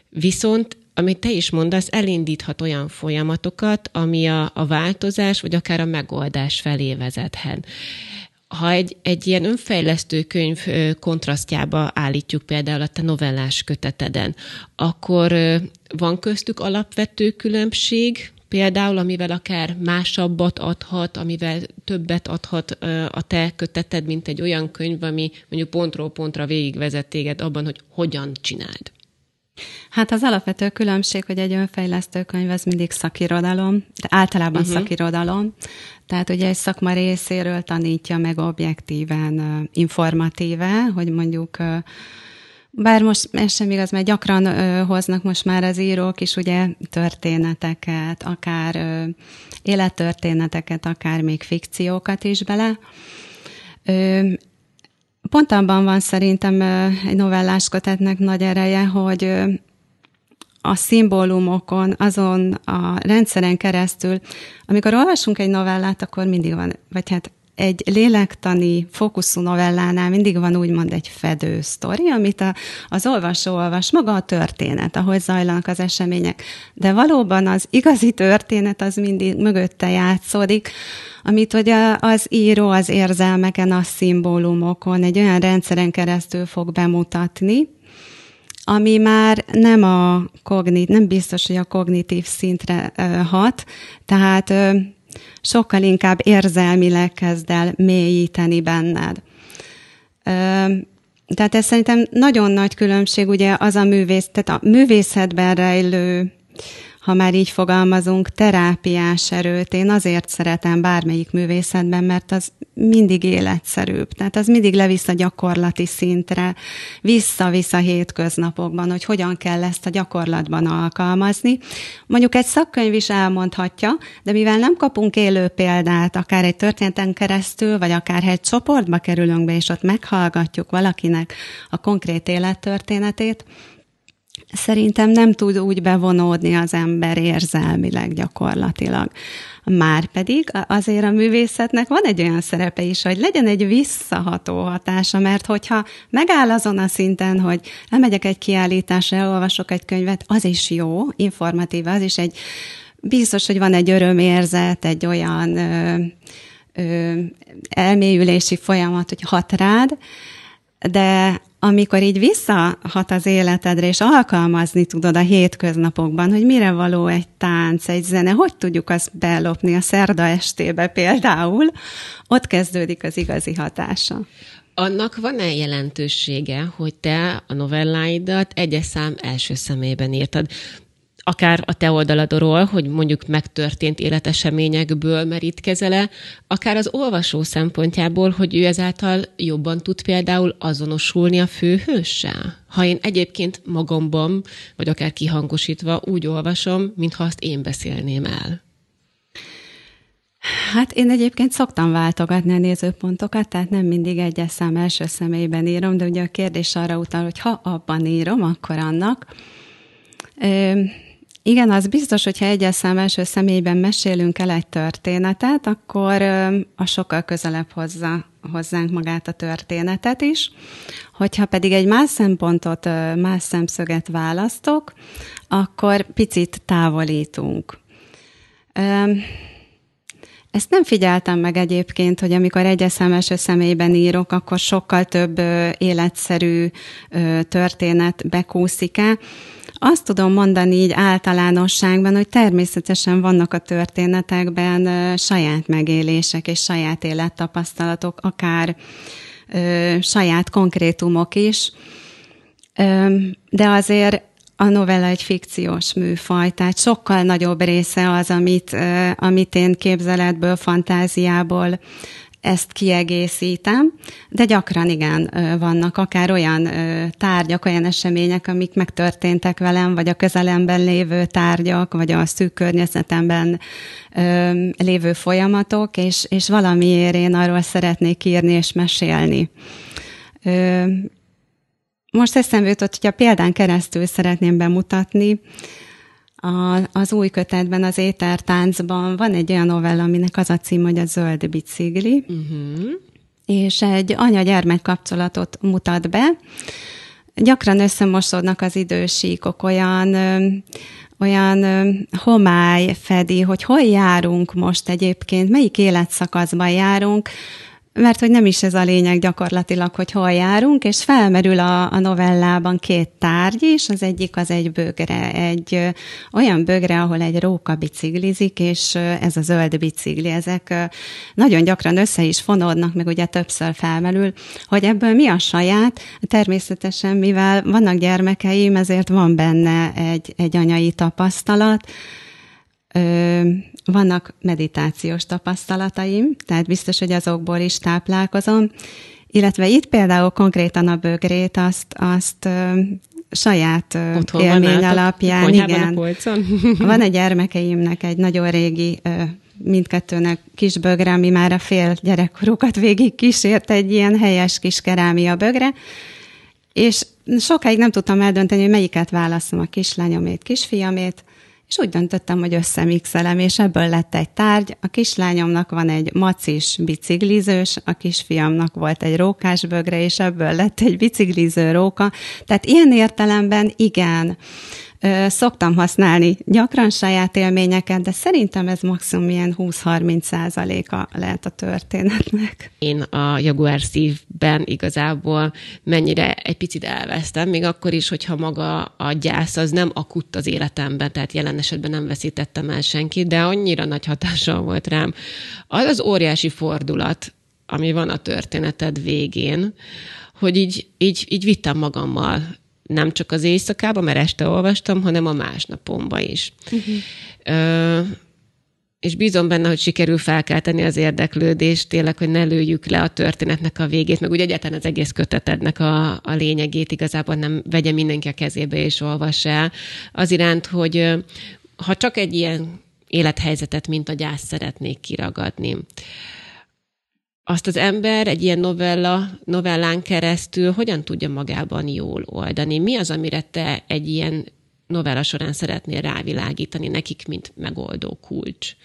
Viszont amit te is mondasz, elindíthat olyan folyamatokat, ami a, a változás, vagy akár a megoldás felé vezethet ha egy, egy ilyen önfejlesztő könyv kontrasztjába állítjuk például a te novellás köteteden, akkor van köztük alapvető különbség, például, amivel akár másabbat adhat, amivel többet adhat a te köteted, mint egy olyan könyv, ami mondjuk pontról pontra végigvezet téged abban, hogy hogyan csináld. Hát az alapvető különbség, hogy egy önfejlesztő könyv az mindig szakirodalom, de általában uh-huh. szakirodalom. Tehát ugye egy szakma részéről tanítja meg objektíven, informatíve, hogy mondjuk bár most ez sem igaz, mert gyakran ö, hoznak most már az írók is ugye történeteket, akár ö, élettörténeteket, akár még fikciókat is bele. Ö, Pont abban van szerintem egy novellás kötetnek nagy ereje, hogy a szimbólumokon, azon a rendszeren keresztül, amikor olvasunk egy novellát, akkor mindig van, vagy hát egy lélektani fókuszú novellánál mindig van úgymond egy fedő sztori, amit a, az olvasó olvas, maga a történet, ahogy zajlanak az események. De valóban az igazi történet az mindig mögötte játszódik, amit ugye az író az érzelmeken, a szimbólumokon, egy olyan rendszeren keresztül fog bemutatni, ami már nem a kognit, nem biztos, hogy a kognitív szintre hat, tehát sokkal inkább érzelmileg kezd el mélyíteni benned. Tehát ez szerintem nagyon nagy különbség, ugye az a művész, tehát a művészetben rejlő ha már így fogalmazunk, terápiás erőt. Én azért szeretem bármelyik művészetben, mert az mindig életszerűbb. Tehát az mindig levisz a gyakorlati szintre, vissza-visz a hétköznapokban, hogy hogyan kell ezt a gyakorlatban alkalmazni. Mondjuk egy szakkönyv is elmondhatja, de mivel nem kapunk élő példát, akár egy történeten keresztül, vagy akár egy csoportba kerülünk be, és ott meghallgatjuk valakinek a konkrét élettörténetét, szerintem nem tud úgy bevonódni az ember érzelmileg gyakorlatilag. Már pedig azért a művészetnek van egy olyan szerepe is, hogy legyen egy visszaható hatása, mert hogyha megáll azon a szinten, hogy elmegyek egy kiállításra, elolvasok egy könyvet, az is jó, informatív, az is egy, biztos, hogy van egy örömérzet, egy olyan ö, ö, elmélyülési folyamat, hogy hat rád, de amikor így visszahat az életedre, és alkalmazni tudod a hétköznapokban, hogy mire való egy tánc, egy zene, hogy tudjuk azt belopni a szerda estébe például, ott kezdődik az igazi hatása. Annak van-e jelentősége, hogy te a novelláidat egyes szám első szemében írtad? Akár a te oldaladról, hogy mondjuk megtörtént életeseményekből merítkezele, akár az olvasó szempontjából, hogy ő ezáltal jobban tud például azonosulni a főhőssel? Ha én egyébként magamban, vagy akár kihangosítva úgy olvasom, mintha azt én beszélném el. Hát én egyébként szoktam váltogatni a nézőpontokat, tehát nem mindig egyes szám első személyben írom, de ugye a kérdés arra utal, hogy ha abban írom, akkor annak. Igen, az biztos, hogyha egyes szám első személyben mesélünk el egy történetet, akkor a sokkal közelebb hozza hozzánk magát a történetet is. Hogyha pedig egy más szempontot, más szemszöget választok, akkor picit távolítunk. Ezt nem figyeltem meg egyébként, hogy amikor szám első személyben írok, akkor sokkal több életszerű történet bekúszik el. Azt tudom mondani így általánosságban, hogy természetesen vannak a történetekben saját megélések és saját élettapasztalatok, akár ö, saját konkrétumok is, ö, de azért a novella egy fikciós műfaj, tehát sokkal nagyobb része az, amit, amit én képzeletből, fantáziából ezt kiegészítem, de gyakran igen, vannak akár olyan tárgyak, olyan események, amik megtörténtek velem, vagy a közelemben lévő tárgyak, vagy a szűk környezetemben lévő folyamatok, és, és valamiért én arról szeretnék írni és mesélni. Most eszembe jutott, hogyha példán keresztül szeretném bemutatni, a, az új kötetben, az étertáncban van egy olyan novella, aminek az a cím, hogy a zöld bicikli, uh-huh. és egy anya-gyermek kapcsolatot mutat be. Gyakran összemosodnak az idősíkok, olyan olyan homály fedi, hogy hol járunk most egyébként, melyik életszakaszban járunk, mert hogy nem is ez a lényeg gyakorlatilag, hogy hol járunk, és felmerül a, a novellában két tárgy is, az egyik az egy bögre, egy ö, olyan bögre, ahol egy róka biciklizik, és ö, ez a zöld bicikli, ezek ö, nagyon gyakran össze is fonódnak, meg ugye többször felmerül, hogy ebből mi a saját, természetesen, mivel vannak gyermekeim, ezért van benne egy, egy anyai tapasztalat, vannak meditációs tapasztalataim, tehát biztos, hogy azokból is táplálkozom, illetve itt például konkrétan a bögrét azt, azt ö, saját Otthon élmény van alapján, igen. A van egy gyermekeimnek egy nagyon régi ö, mindkettőnek kis bögre, ami már a fél gyerekkorukat végig kísért egy ilyen helyes kis kerámia bögre, és sokáig nem tudtam eldönteni, hogy melyiket válaszom, a kislányomét, kisfiamét, és úgy döntöttem, hogy összemixelem, és ebből lett egy tárgy. A kislányomnak van egy macis biciklizős, a kisfiamnak volt egy rókás bögre, és ebből lett egy bicikliző róka. Tehát ilyen értelemben igen, Szoktam használni gyakran saját élményeket, de szerintem ez maximum ilyen 20-30 százaléka lehet a történetnek. Én a Jaguar szívben igazából mennyire egy picit elvesztem, még akkor is, hogyha maga a gyász az nem akut az életemben, tehát jelen esetben nem veszítettem el senkit, de annyira nagy hatással volt rám. Az az óriási fordulat, ami van a történeted végén, hogy így, így, így vittem magammal nem csak az éjszakában, mert este olvastam, hanem a másnapomba is. Uh-huh. Ö, és bízom benne, hogy sikerül felkelteni az érdeklődést, tényleg, hogy ne lőjük le a történetnek a végét, meg úgy egyáltalán az egész kötetednek a, a lényegét igazából nem vegye mindenki a kezébe és olvas el. Az iránt, hogy ha csak egy ilyen élethelyzetet, mint a gyász szeretnék kiragadni, azt az ember egy ilyen novella, novellán keresztül hogyan tudja magában jól oldani? Mi az, amire te egy ilyen novella során szeretnél rávilágítani nekik, mint megoldó kulcs?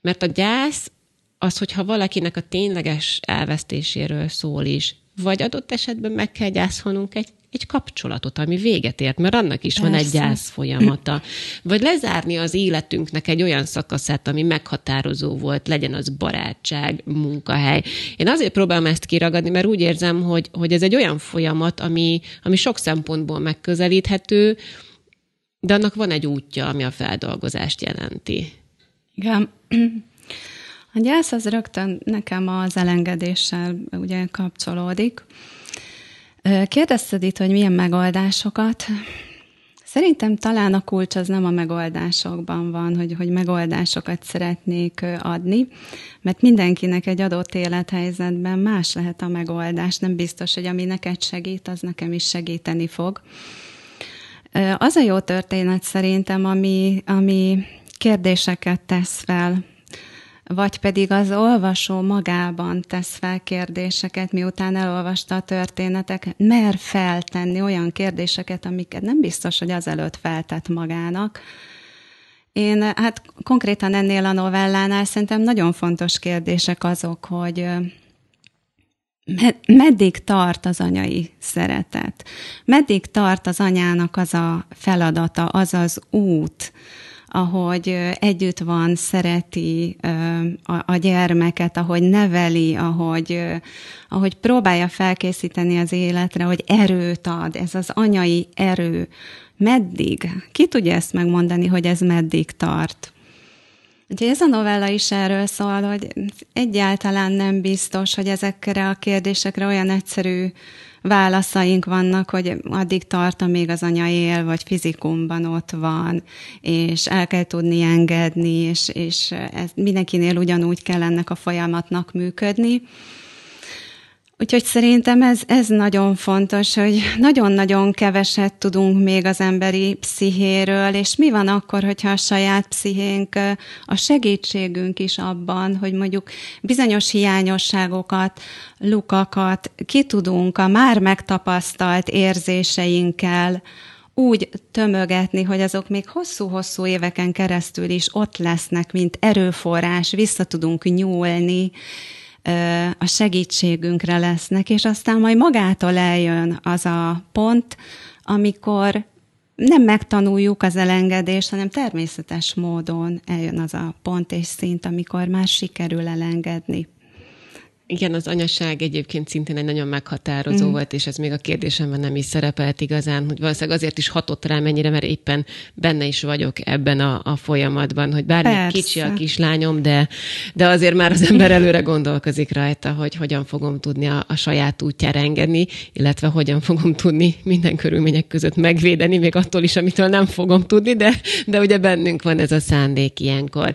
Mert a gyász az, hogyha valakinek a tényleges elvesztéséről szól is, vagy adott esetben meg kell gyászolnunk egy egy kapcsolatot, ami véget ért, mert annak is Persze. van egy gyász folyamata. Vagy lezárni az életünknek egy olyan szakaszát, ami meghatározó volt, legyen az barátság, munkahely. Én azért próbálom ezt kiragadni, mert úgy érzem, hogy, hogy ez egy olyan folyamat, ami, ami sok szempontból megközelíthető, de annak van egy útja, ami a feldolgozást jelenti. Igen. A gyász az rögtön nekem az elengedéssel ugye kapcsolódik. Kérdezted itt, hogy milyen megoldásokat. Szerintem talán a kulcs az nem a megoldásokban van, hogy, hogy megoldásokat szeretnék adni, mert mindenkinek egy adott élethelyzetben más lehet a megoldás. Nem biztos, hogy ami neked segít, az nekem is segíteni fog. Az a jó történet szerintem, ami, ami kérdéseket tesz fel vagy pedig az olvasó magában tesz fel kérdéseket, miután elolvasta a történetek, mer feltenni olyan kérdéseket, amiket nem biztos, hogy azelőtt feltett magának. Én hát konkrétan ennél a novellánál szerintem nagyon fontos kérdések azok, hogy meddig tart az anyai szeretet? Meddig tart az anyának az a feladata, az az út, ahogy együtt van, szereti a, gyermeket, ahogy neveli, ahogy, ahogy próbálja felkészíteni az életre, hogy erőt ad, ez az anyai erő. Meddig? Ki tudja ezt megmondani, hogy ez meddig tart? Úgyhogy ez a novella is erről szól, hogy egyáltalán nem biztos, hogy ezekre a kérdésekre olyan egyszerű válaszaink vannak, hogy addig tart, amíg az anya él, vagy fizikumban ott van, és el kell tudni engedni, és, és ez mindenkinél ugyanúgy kell ennek a folyamatnak működni. Úgyhogy szerintem ez, ez nagyon fontos, hogy nagyon-nagyon keveset tudunk még az emberi pszichéről, és mi van akkor, hogyha a saját pszichénk a segítségünk is abban, hogy mondjuk bizonyos hiányosságokat, lukakat ki tudunk a már megtapasztalt érzéseinkkel úgy tömögetni, hogy azok még hosszú-hosszú éveken keresztül is ott lesznek, mint erőforrás, vissza tudunk nyúlni, a segítségünkre lesznek, és aztán majd magától eljön az a pont, amikor nem megtanuljuk az elengedést, hanem természetes módon eljön az a pont és szint, amikor már sikerül elengedni. Igen, az anyaság egyébként szintén egy nagyon meghatározó mm. volt, és ez még a kérdésemben nem is szerepelt igazán, hogy valószínűleg azért is hatott rá mennyire, mert éppen benne is vagyok ebben a, a folyamatban, hogy bár még kicsi a kislányom, de, de azért már az ember előre gondolkozik rajta, hogy hogyan fogom tudni a, a saját útjára engedni, illetve hogyan fogom tudni minden körülmények között megvédeni, még attól is, amitől nem fogom tudni, de, de ugye bennünk van ez a szándék ilyenkor.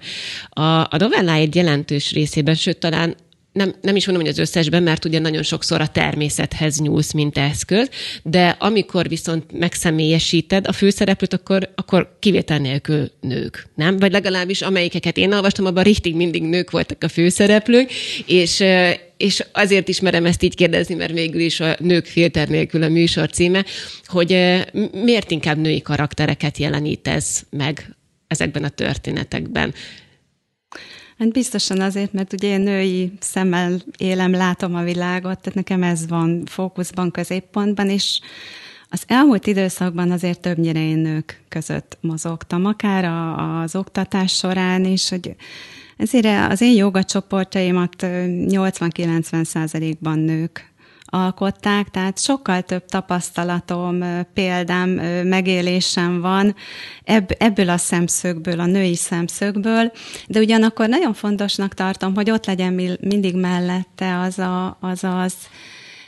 A, a novelláid jelentős részében, sőt talán nem, nem is mondom, hogy az összesben, mert ugye nagyon sokszor a természethez nyúlsz, mint eszköz, de amikor viszont megszemélyesíted a főszereplőt, akkor, akkor kivétel nélkül nők, nem? Vagy legalábbis amelyikeket én olvastam, abban richtig mindig nők voltak a főszereplők, és és azért is merem ezt így kérdezni, mert végül is a Nők filter nélkül a műsor címe, hogy miért inkább női karaktereket jelenítesz meg ezekben a történetekben? Hát biztosan azért, mert ugye én női szemmel élem, látom a világot, tehát nekem ez van fókuszban, középpontban, és az elmúlt időszakban azért többnyire én nők között mozogtam, akár az oktatás során is, hogy ezért az én jogacsoportjaimat 80-90 százalékban nők alkották, tehát sokkal több tapasztalatom, példám, megélésem van ebb, ebből a szemszögből, a női szemszögből, de ugyanakkor nagyon fontosnak tartom, hogy ott legyen mindig mellette az a, az, az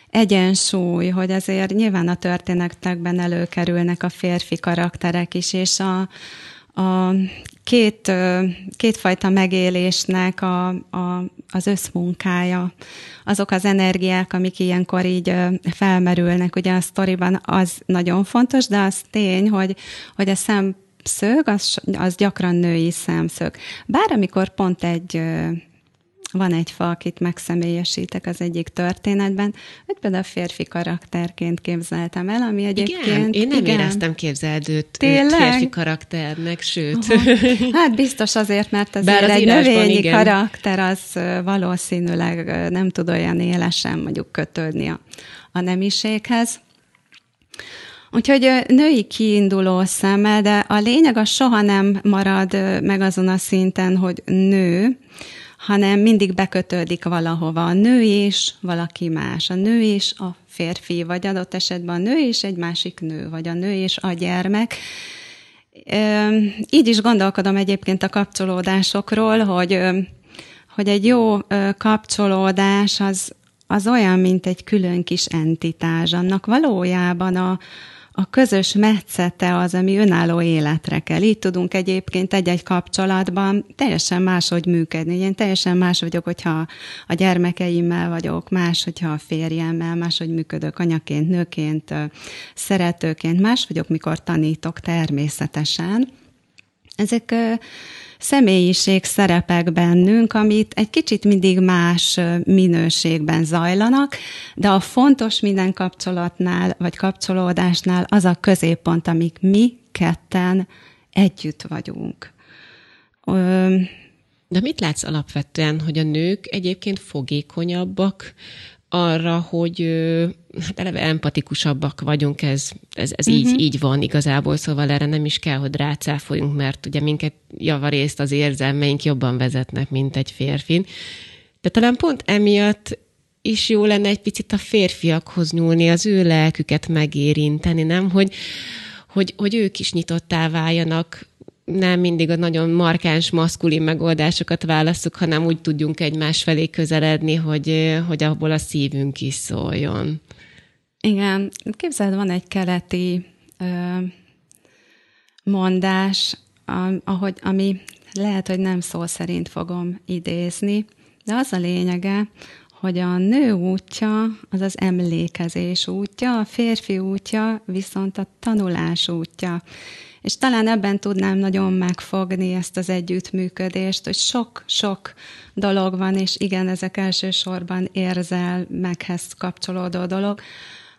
egyensúly, hogy azért nyilván a történetekben előkerülnek a férfi karakterek is, és a, a két, kétfajta megélésnek a, a, az összmunkája, azok az energiák, amik ilyenkor így felmerülnek, ugye a sztoriban az nagyon fontos, de az tény, hogy, hogy a szemszög, az, az gyakran női szemszög. Bár amikor pont egy van egy fa, akit megszemélyesítek az egyik történetben, hogy például férfi karakterként képzeltem el, ami egyébként... Igen, én nem igen. éreztem képzeldőt Tényleg? férfi karakternek, sőt. Aha. Hát biztos azért, mert azért Bár az egy növényi igen. karakter az valószínűleg nem tud olyan élesen mondjuk kötődni a, a nemiséghez. Úgyhogy női kiinduló szeme, de a lényeg az soha nem marad meg azon a szinten, hogy nő, hanem mindig bekötődik valahova. A nő is, valaki más. A nő is, a férfi, vagy adott esetben a nő is egy másik nő, vagy a nő is a gyermek. Így is gondolkodom egyébként a kapcsolódásokról, hogy, hogy egy jó kapcsolódás az, az olyan, mint egy külön kis entitás. Annak valójában a, a közös metszete az, ami önálló életre kell. Így tudunk egyébként egy-egy kapcsolatban teljesen máshogy működni. Én teljesen más vagyok, hogyha a gyermekeimmel vagyok, más, hogyha a férjemmel, máshogy működök anyaként, nőként, szeretőként, más vagyok, mikor tanítok természetesen. Ezek személyiség szerepek bennünk, amit egy kicsit mindig más minőségben zajlanak, de a fontos minden kapcsolatnál, vagy kapcsolódásnál az a középpont, amik mi ketten együtt vagyunk. Ö, de mit látsz alapvetően, hogy a nők egyébként fogékonyabbak arra, hogy hát eleve empatikusabbak vagyunk, ez, ez, ez uh-huh. így, mhm. így van igazából, szóval erre nem is kell, hogy rácáfoljunk, mert ugye minket javarészt az érzelmeink jobban vezetnek, mint egy férfin. De talán pont emiatt is jó lenne egy picit a férfiakhoz nyúlni, az ő lelküket megérinteni, nem? Hogy, hogy, hogy ők is nyitottá váljanak nem mindig a nagyon markáns, maszkulin megoldásokat válaszuk, hanem úgy tudjunk egymás felé közeledni, hogy, hogy abból a szívünk is szóljon. Igen, képzeld, van egy keleti ö, mondás, ahogy, ami lehet, hogy nem szó szerint fogom idézni, de az a lényege, hogy a nő útja az az emlékezés útja, a férfi útja viszont a tanulás útja. És talán ebben tudnám nagyon megfogni ezt az együttműködést, hogy sok-sok dolog van, és igen, ezek elsősorban érzelmekhez kapcsolódó dolog,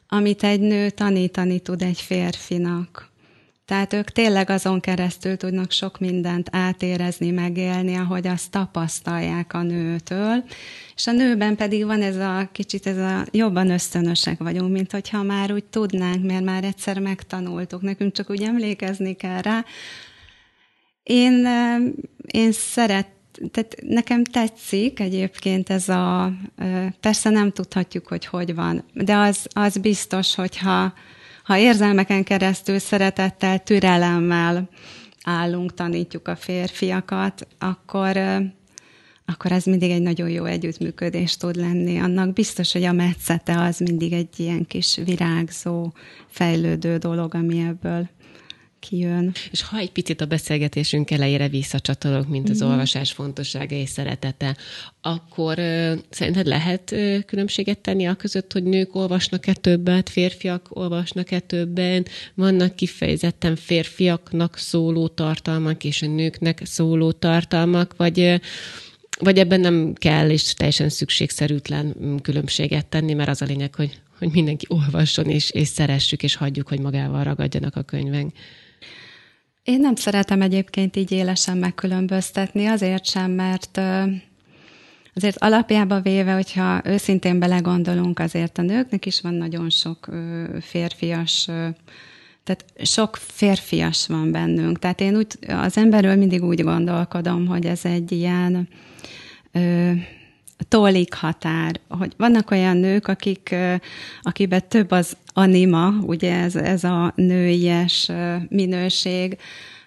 amit egy nő tanítani tud egy férfinak. Tehát ők tényleg azon keresztül tudnak sok mindent átérezni, megélni, ahogy azt tapasztalják a nőtől, és a nőben pedig van ez a kicsit, ez a jobban ösztönösek vagyunk, mint hogyha már úgy tudnánk, mert már egyszer megtanultuk, nekünk csak úgy emlékezni kell rá. Én, én szeret, tehát nekem tetszik egyébként ez a, persze nem tudhatjuk, hogy hogy van, de az, az biztos, hogyha ha érzelmeken keresztül szeretettel, türelemmel állunk, tanítjuk a férfiakat, akkor, akkor ez mindig egy nagyon jó együttműködés tud lenni. Annak biztos, hogy a metszete az mindig egy ilyen kis virágzó, fejlődő dolog, ami ebből kijön. És ha egy picit a beszélgetésünk elejére visszacsatolok, mint az mm. olvasás fontossága és szeretete, akkor uh, szerinted lehet uh, különbséget tenni a között, hogy nők olvasnak-e többet, férfiak olvasnak-e többen, vannak kifejezetten férfiaknak szóló tartalmak és a nőknek szóló tartalmak, vagy uh, vagy ebben nem kell, és teljesen szükségszerűtlen mm, különbséget tenni, mert az a lényeg, hogy, hogy mindenki olvasson, és, és szeressük, és hagyjuk, hogy magával ragadjanak a könyvek. Én nem szeretem egyébként így élesen megkülönböztetni, azért sem, mert azért alapjába véve, hogyha őszintén belegondolunk, azért a nőknek is van nagyon sok férfias tehát sok férfias van bennünk. Tehát én úgy, az emberről mindig úgy gondolkodom, hogy ez egy ilyen tólik határ, hogy vannak olyan nők, akik, akiben több az anima, ugye ez, ez a nőies minőség,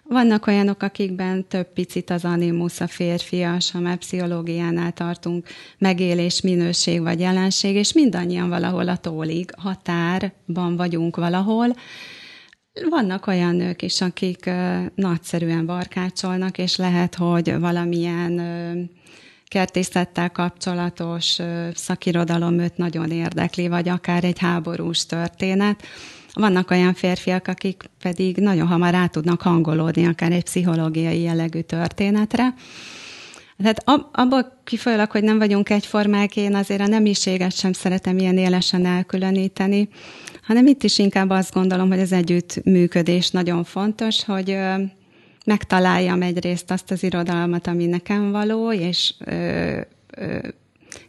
vannak olyanok, akikben több picit az animus, a férfias, ha már pszichológiánál tartunk, megélés, minőség vagy jelenség, és mindannyian valahol a tólig, határban vagyunk valahol. Vannak olyan nők is, akik nagyszerűen barkácsolnak, és lehet, hogy valamilyen kertészettel kapcsolatos szakirodalom őt nagyon érdekli, vagy akár egy háborús történet. Vannak olyan férfiak, akik pedig nagyon hamar rá tudnak hangolódni akár egy pszichológiai jellegű történetre. Tehát abból kifolyólag, hogy nem vagyunk egyformák, én azért a nemiséget sem szeretem ilyen élesen elkülöníteni, hanem itt is inkább azt gondolom, hogy az együttműködés nagyon fontos, hogy megtaláljam egyrészt azt az irodalmat, ami nekem való, és ö, ö,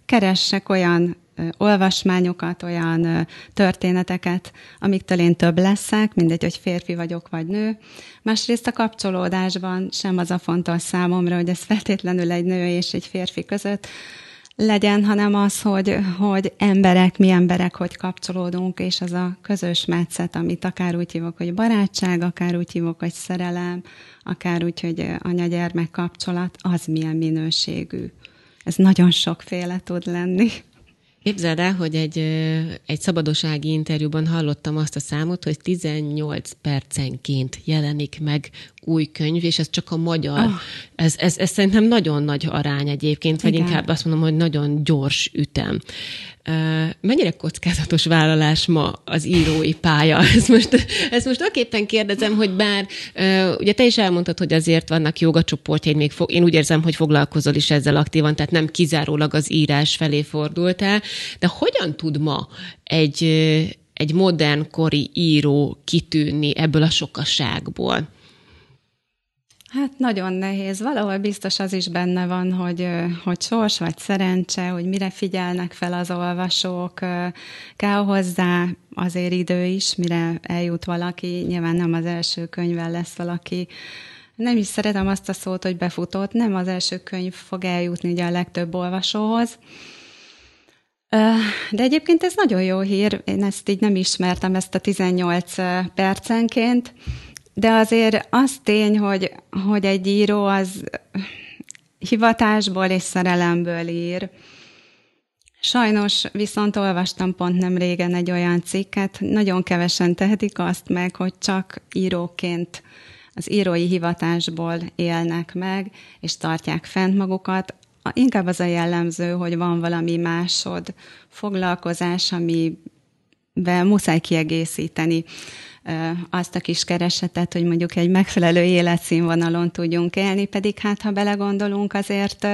keressek olyan olvasmányokat, olyan történeteket, amiktől én több leszek, mindegy, hogy férfi vagyok vagy nő. Másrészt a kapcsolódásban sem az a fontos számomra, hogy ez feltétlenül egy nő és egy férfi között legyen, hanem az, hogy, hogy emberek, mi emberek, hogy kapcsolódunk, és az a közös metszet, amit akár úgy hívok, hogy barátság, akár úgy hívok, hogy szerelem, akár úgy, hogy anya-gyermek kapcsolat, az milyen minőségű. Ez nagyon sokféle tud lenni. Képzeld el, hogy egy, egy szabadossági interjúban hallottam azt a számot, hogy 18 percenként jelenik meg új könyv, és ez csak a magyar. Oh. Ez, ez, ez szerintem nagyon nagy arány egyébként, vagy Igen. inkább azt mondom, hogy nagyon gyors ütem. Mennyire kockázatos vállalás ma az írói pálya? Ezt most, ezt most aképpen kérdezem, hogy bár ugye te is elmondtad, hogy azért vannak jogacsoportjaid, még fog, én úgy érzem, hogy foglalkozol is ezzel aktívan, tehát nem kizárólag az írás felé fordultál, de hogyan tud ma egy, egy modern kori író kitűnni ebből a sokaságból? Hát nagyon nehéz. Valahol biztos az is benne van, hogy, hogy sors vagy szerencse, hogy mire figyelnek fel az olvasók. Kell hozzá azért idő is, mire eljut valaki. Nyilván nem az első könyvvel lesz valaki. Nem is szeretem azt a szót, hogy befutott. Nem az első könyv fog eljutni ugye a legtöbb olvasóhoz. De egyébként ez nagyon jó hír. Én ezt így nem ismertem, ezt a 18 percenként. De azért az tény, hogy, hogy egy író az hivatásból és szerelemből ír. Sajnos viszont olvastam pont nem régen egy olyan cikket, nagyon kevesen tehetik azt meg, hogy csak íróként az írói hivatásból élnek meg, és tartják fent magukat. inkább az a jellemző, hogy van valami másod foglalkozás, amivel muszáj kiegészíteni azt a kis keresetet, hogy mondjuk egy megfelelő életszínvonalon tudjunk élni, pedig hát ha belegondolunk, azért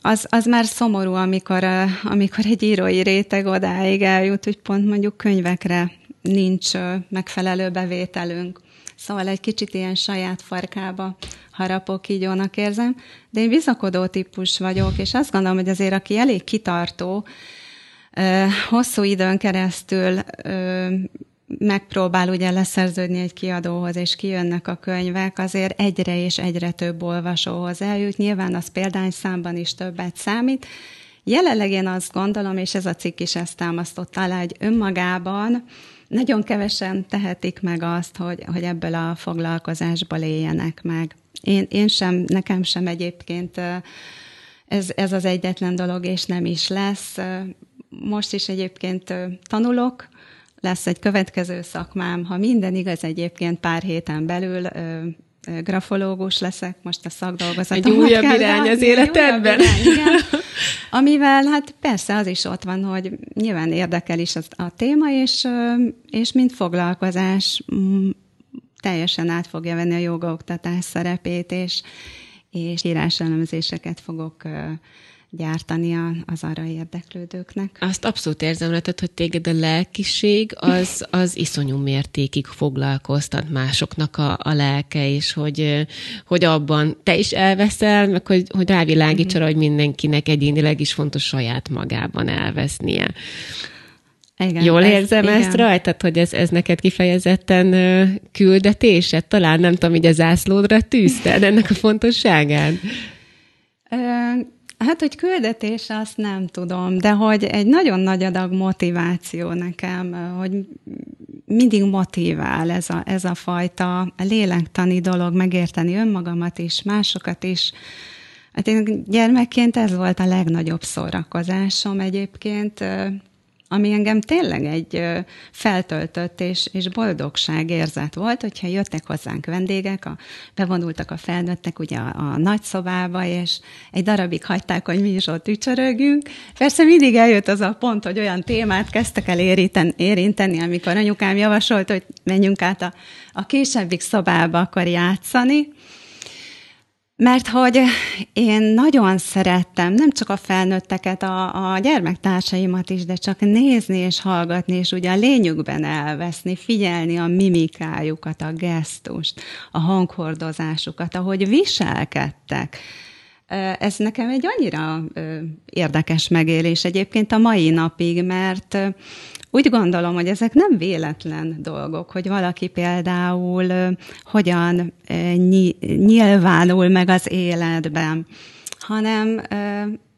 az, az már szomorú, amikor, amikor egy írói réteg odáig eljut, hogy pont mondjuk könyvekre nincs megfelelő bevételünk. Szóval egy kicsit ilyen saját farkába harapok, így jónak érzem. De én bizakodó típus vagyok, és azt gondolom, hogy azért aki elég kitartó, hosszú időn keresztül megpróbál ugye leszerződni egy kiadóhoz, és kijönnek a könyvek, azért egyre és egyre több olvasóhoz eljut. Nyilván az példányszámban is többet számít. Jelenleg én azt gondolom, és ez a cikk is ezt támasztott alá, hogy önmagában nagyon kevesen tehetik meg azt, hogy, hogy ebből a foglalkozásból éljenek meg. Én, én sem, nekem sem egyébként ez, ez az egyetlen dolog, és nem is lesz. Most is egyébként tanulok, lesz egy következő szakmám, ha minden igaz, egyébként pár héten belül grafológus leszek, most a szakdolgozatom. Egy újabb irány az életedben. Irány, igen. Amivel hát persze az is ott van, hogy nyilván érdekel is az, a téma, és, és mint foglalkozás teljesen át fogja venni a jogaoktatás szerepét, és, és íráselemzéseket fogok gyártani az arra érdeklődőknek. Azt abszolút érzem tehát, hogy téged a lelkiség az, az iszonyú mértékig foglalkoztat másoknak a, a lelke, és hogy, hogy abban te is elveszel, meg hogy, hogy rávilágíts arra, hogy mindenkinek egyénileg is fontos saját magában elvesznie. Igen, Jól érzem ez, ezt igen. rajtad, hogy ez, ez neked kifejezetten küldetésed? Talán nem tudom, hogy a zászlódra tűzted ennek a fontosságát? Hát, hogy küldetés, azt nem tudom, de hogy egy nagyon nagy adag motiváció nekem, hogy mindig motivál ez a, ez a fajta lélektani dolog, megérteni önmagamat is, másokat is. Hát én gyermekként ez volt a legnagyobb szórakozásom egyébként, ami engem tényleg egy feltöltött és, és boldogság érzet volt, hogyha jöttek hozzánk vendégek, a, bevonultak a felnőttek ugye a, a nagyszobába, és egy darabig hagyták, hogy mi is ott ücsörögünk. Persze mindig eljött az a pont, hogy olyan témát kezdtek el érinten, érinteni, amikor anyukám javasolt, hogy menjünk át a, a kisebbik szobába akkor játszani, mert hogy én nagyon szerettem nem csak a felnőtteket, a, a gyermektársaimat is, de csak nézni és hallgatni, és ugye a lényükben elveszni, figyelni a mimikájukat, a gesztust, a hanghordozásukat, ahogy viselkedtek. Ez nekem egy annyira érdekes megélés egyébként a mai napig, mert úgy gondolom, hogy ezek nem véletlen dolgok, hogy valaki például hogyan nyilvánul meg az életben, hanem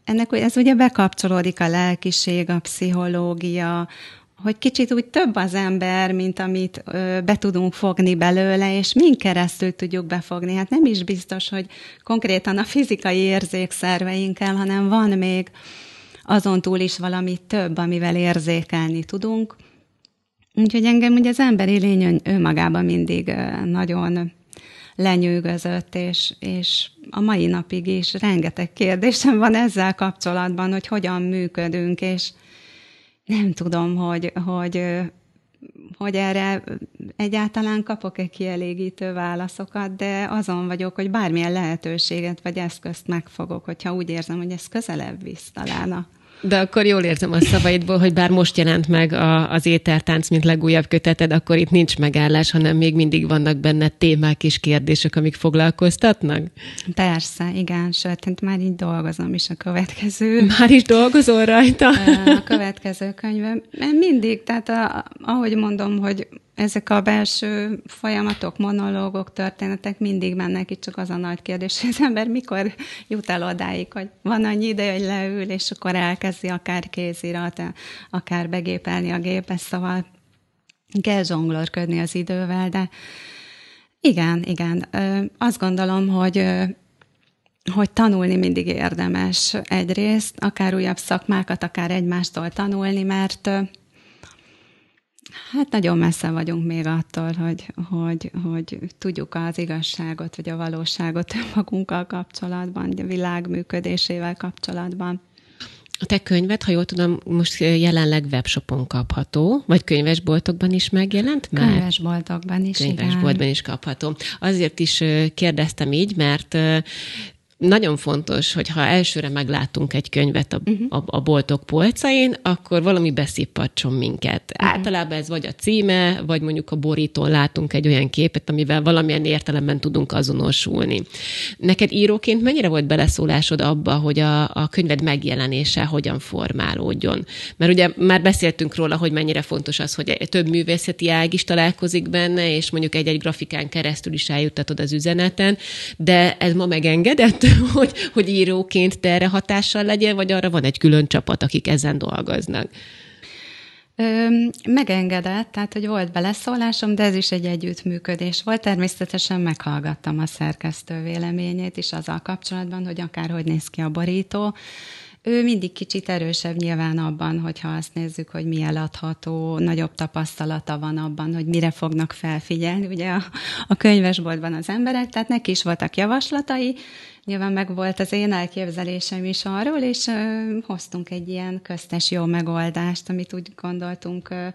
ennek ez ugye bekapcsolódik a lelkiség, a pszichológia, hogy kicsit úgy több az ember, mint amit be tudunk fogni belőle, és min keresztül tudjuk befogni. Hát nem is biztos, hogy konkrétan a fizikai érzékszerveinkkel, hanem van még azon túl is valami több, amivel érzékelni tudunk. Úgyhogy engem ugye az emberi lény önmagában mindig nagyon lenyűgözött, és, és a mai napig is rengeteg kérdésem van ezzel kapcsolatban, hogy hogyan működünk, és nem tudom, hogy, hogy, hogy erre egyáltalán kapok-e kielégítő válaszokat, de azon vagyok, hogy bármilyen lehetőséget vagy eszközt megfogok, hogyha úgy érzem, hogy ez közelebb visz talán a de akkor jól érzem a szavaidból, hogy bár most jelent meg a, az étertánc, mint legújabb köteted, akkor itt nincs megállás, hanem még mindig vannak benne témák és kérdések, amik foglalkoztatnak? Persze, igen, sőt, hát már így dolgozom is a következő. Már is dolgozol rajta? A következő könyvem. Mindig, tehát a, ahogy mondom, hogy ezek a belső folyamatok, monológok, történetek mindig mennek, itt csak az a nagy kérdés, hogy az ember mikor jut el odáig, hogy van annyi ide, hogy leül, és akkor elkezdi akár kézirat, akár begépelni a gépet, szóval kell zsonglorködni az idővel, de igen, igen. Azt gondolom, hogy hogy tanulni mindig érdemes egyrészt, akár újabb szakmákat, akár egymástól tanulni, mert Hát nagyon messze vagyunk még attól, hogy, hogy, hogy tudjuk az igazságot, vagy a valóságot magunkkal kapcsolatban, a világ működésével kapcsolatban. A te könyved, ha jól tudom, most jelenleg webshopon kapható, vagy könyvesboltokban is megjelent már? Könyvesboltokban is, Könyvesboltban igen. is kapható. Azért is kérdeztem így, mert nagyon fontos, hogy ha elsőre meglátunk egy könyvet a, uh-huh. a, a boltok polcain, akkor valami beszippatson minket. Uh-huh. Általában ez vagy a címe, vagy mondjuk a borítón látunk egy olyan képet, amivel valamilyen értelemben tudunk azonosulni. Neked íróként mennyire volt beleszólásod abba, hogy a, a könyved megjelenése hogyan formálódjon? Mert ugye már beszéltünk róla, hogy mennyire fontos az, hogy több művészeti ág is találkozik benne, és mondjuk egy-egy grafikán keresztül is eljuttatod az üzeneten, de ez ma megengedett? hogy, hogy íróként te erre hatással legyen, vagy arra van egy külön csapat, akik ezen dolgoznak? Ö, megengedett, tehát hogy volt beleszólásom, de ez is egy együttműködés volt. Természetesen meghallgattam a szerkesztő véleményét is azzal kapcsolatban, hogy akárhogy néz ki a borító. Ő mindig kicsit erősebb nyilván abban, hogyha azt nézzük, hogy mi eladható, nagyobb tapasztalata van abban, hogy mire fognak felfigyelni ugye a, a könyvesboltban az emberek, tehát neki is voltak javaslatai, Nyilván meg volt az én elképzelésem is arról, és ö, hoztunk egy ilyen köztes jó megoldást, amit úgy gondoltunk ö,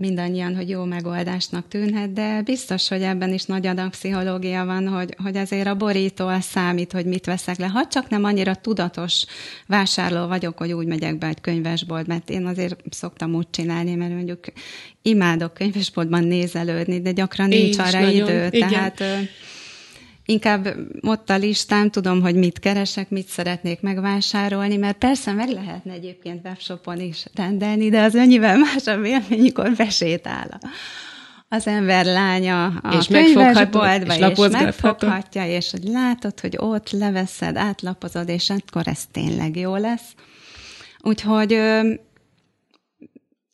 mindannyian, hogy jó megoldásnak tűnhet, de biztos, hogy ebben is nagy adag pszichológia van, hogy, hogy azért a borító az számít, hogy mit veszek le. Ha csak nem annyira tudatos vásárló vagyok, hogy úgy megyek be egy könyvesbolt, mert én azért szoktam úgy csinálni, mert mondjuk imádok könyvesboltban nézelődni, de gyakran én nincs arra idő. Igen. Tehát inkább ott a listám, tudom, hogy mit keresek, mit szeretnék megvásárolni, mert persze meg lehetne egyébként webshopon is rendelni, de az annyivel más a vélemény, mikor besétál az ember lánya a és könyvesboltba, és, és megfoghatja, és hogy látod, hogy ott leveszed, átlapozod, és akkor ez tényleg jó lesz. Úgyhogy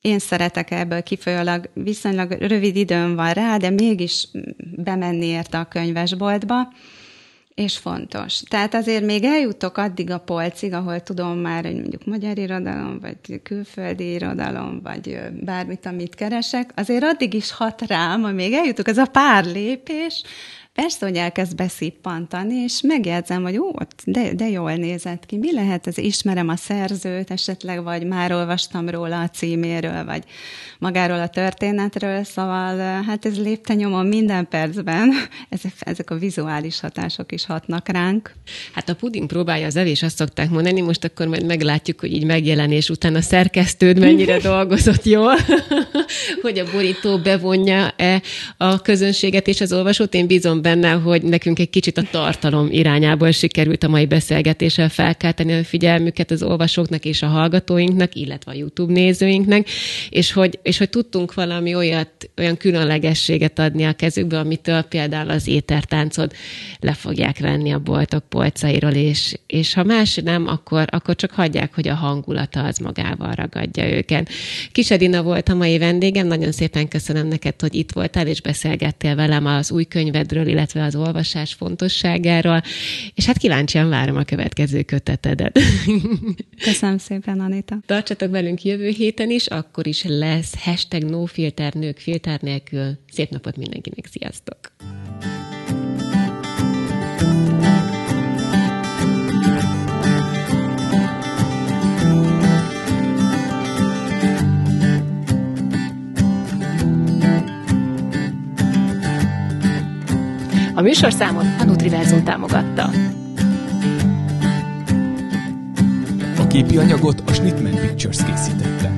én szeretek ebből kifolyólag, viszonylag rövid időm van rá, de mégis bemenni érte a könyvesboltba, és fontos. Tehát azért még eljutok addig a polcig, ahol tudom már, hogy mondjuk magyar irodalom, vagy külföldi irodalom, vagy bármit, amit keresek, azért addig is hat rám, amíg eljutok, az a pár lépés, Persze, hogy elkezd beszippantani, és megjegyzem, hogy ó, de, de jól nézett ki. Mi lehet ez? Ismerem a szerzőt esetleg, vagy már olvastam róla a címéről, vagy magáról a történetről, szóval hát ez lépte nyomon minden percben. Ezek, ezek a vizuális hatások is hatnak ránk. Hát a puding próbálja az evés, azt szokták mondani, most akkor majd meglátjuk, hogy így megjelenés után a szerkesztőd mennyire dolgozott jól, hogy a borító bevonja-e a közönséget és az olvasót. Én bízom benne, hogy nekünk egy kicsit a tartalom irányából sikerült a mai beszélgetéssel felkelteni a figyelmüket az olvasóknak és a hallgatóinknak, illetve a YouTube nézőinknek, és hogy, és hogy tudtunk valami olyat, olyan különlegességet adni a kezükbe, amitől például az étertáncot le fogják venni a boltok polcairól, és, és ha más nem, akkor, akkor csak hagyják, hogy a hangulata az magával ragadja őket. Kis Edina volt a mai vendégem, nagyon szépen köszönöm neked, hogy itt voltál, és beszélgettél velem az új könyvedről, illetve az olvasás fontosságáról, és hát kíváncsian várom a következő kötetedet. Köszönöm szépen, Anita. Tartsatok velünk jövő héten is, akkor is lesz hashtag nofilter nők filter nélkül. Szép napot mindenkinek, sziasztok! A műsorszámot a Nutriverzum támogatta. A képi anyagot a Schnittman Pictures készítette.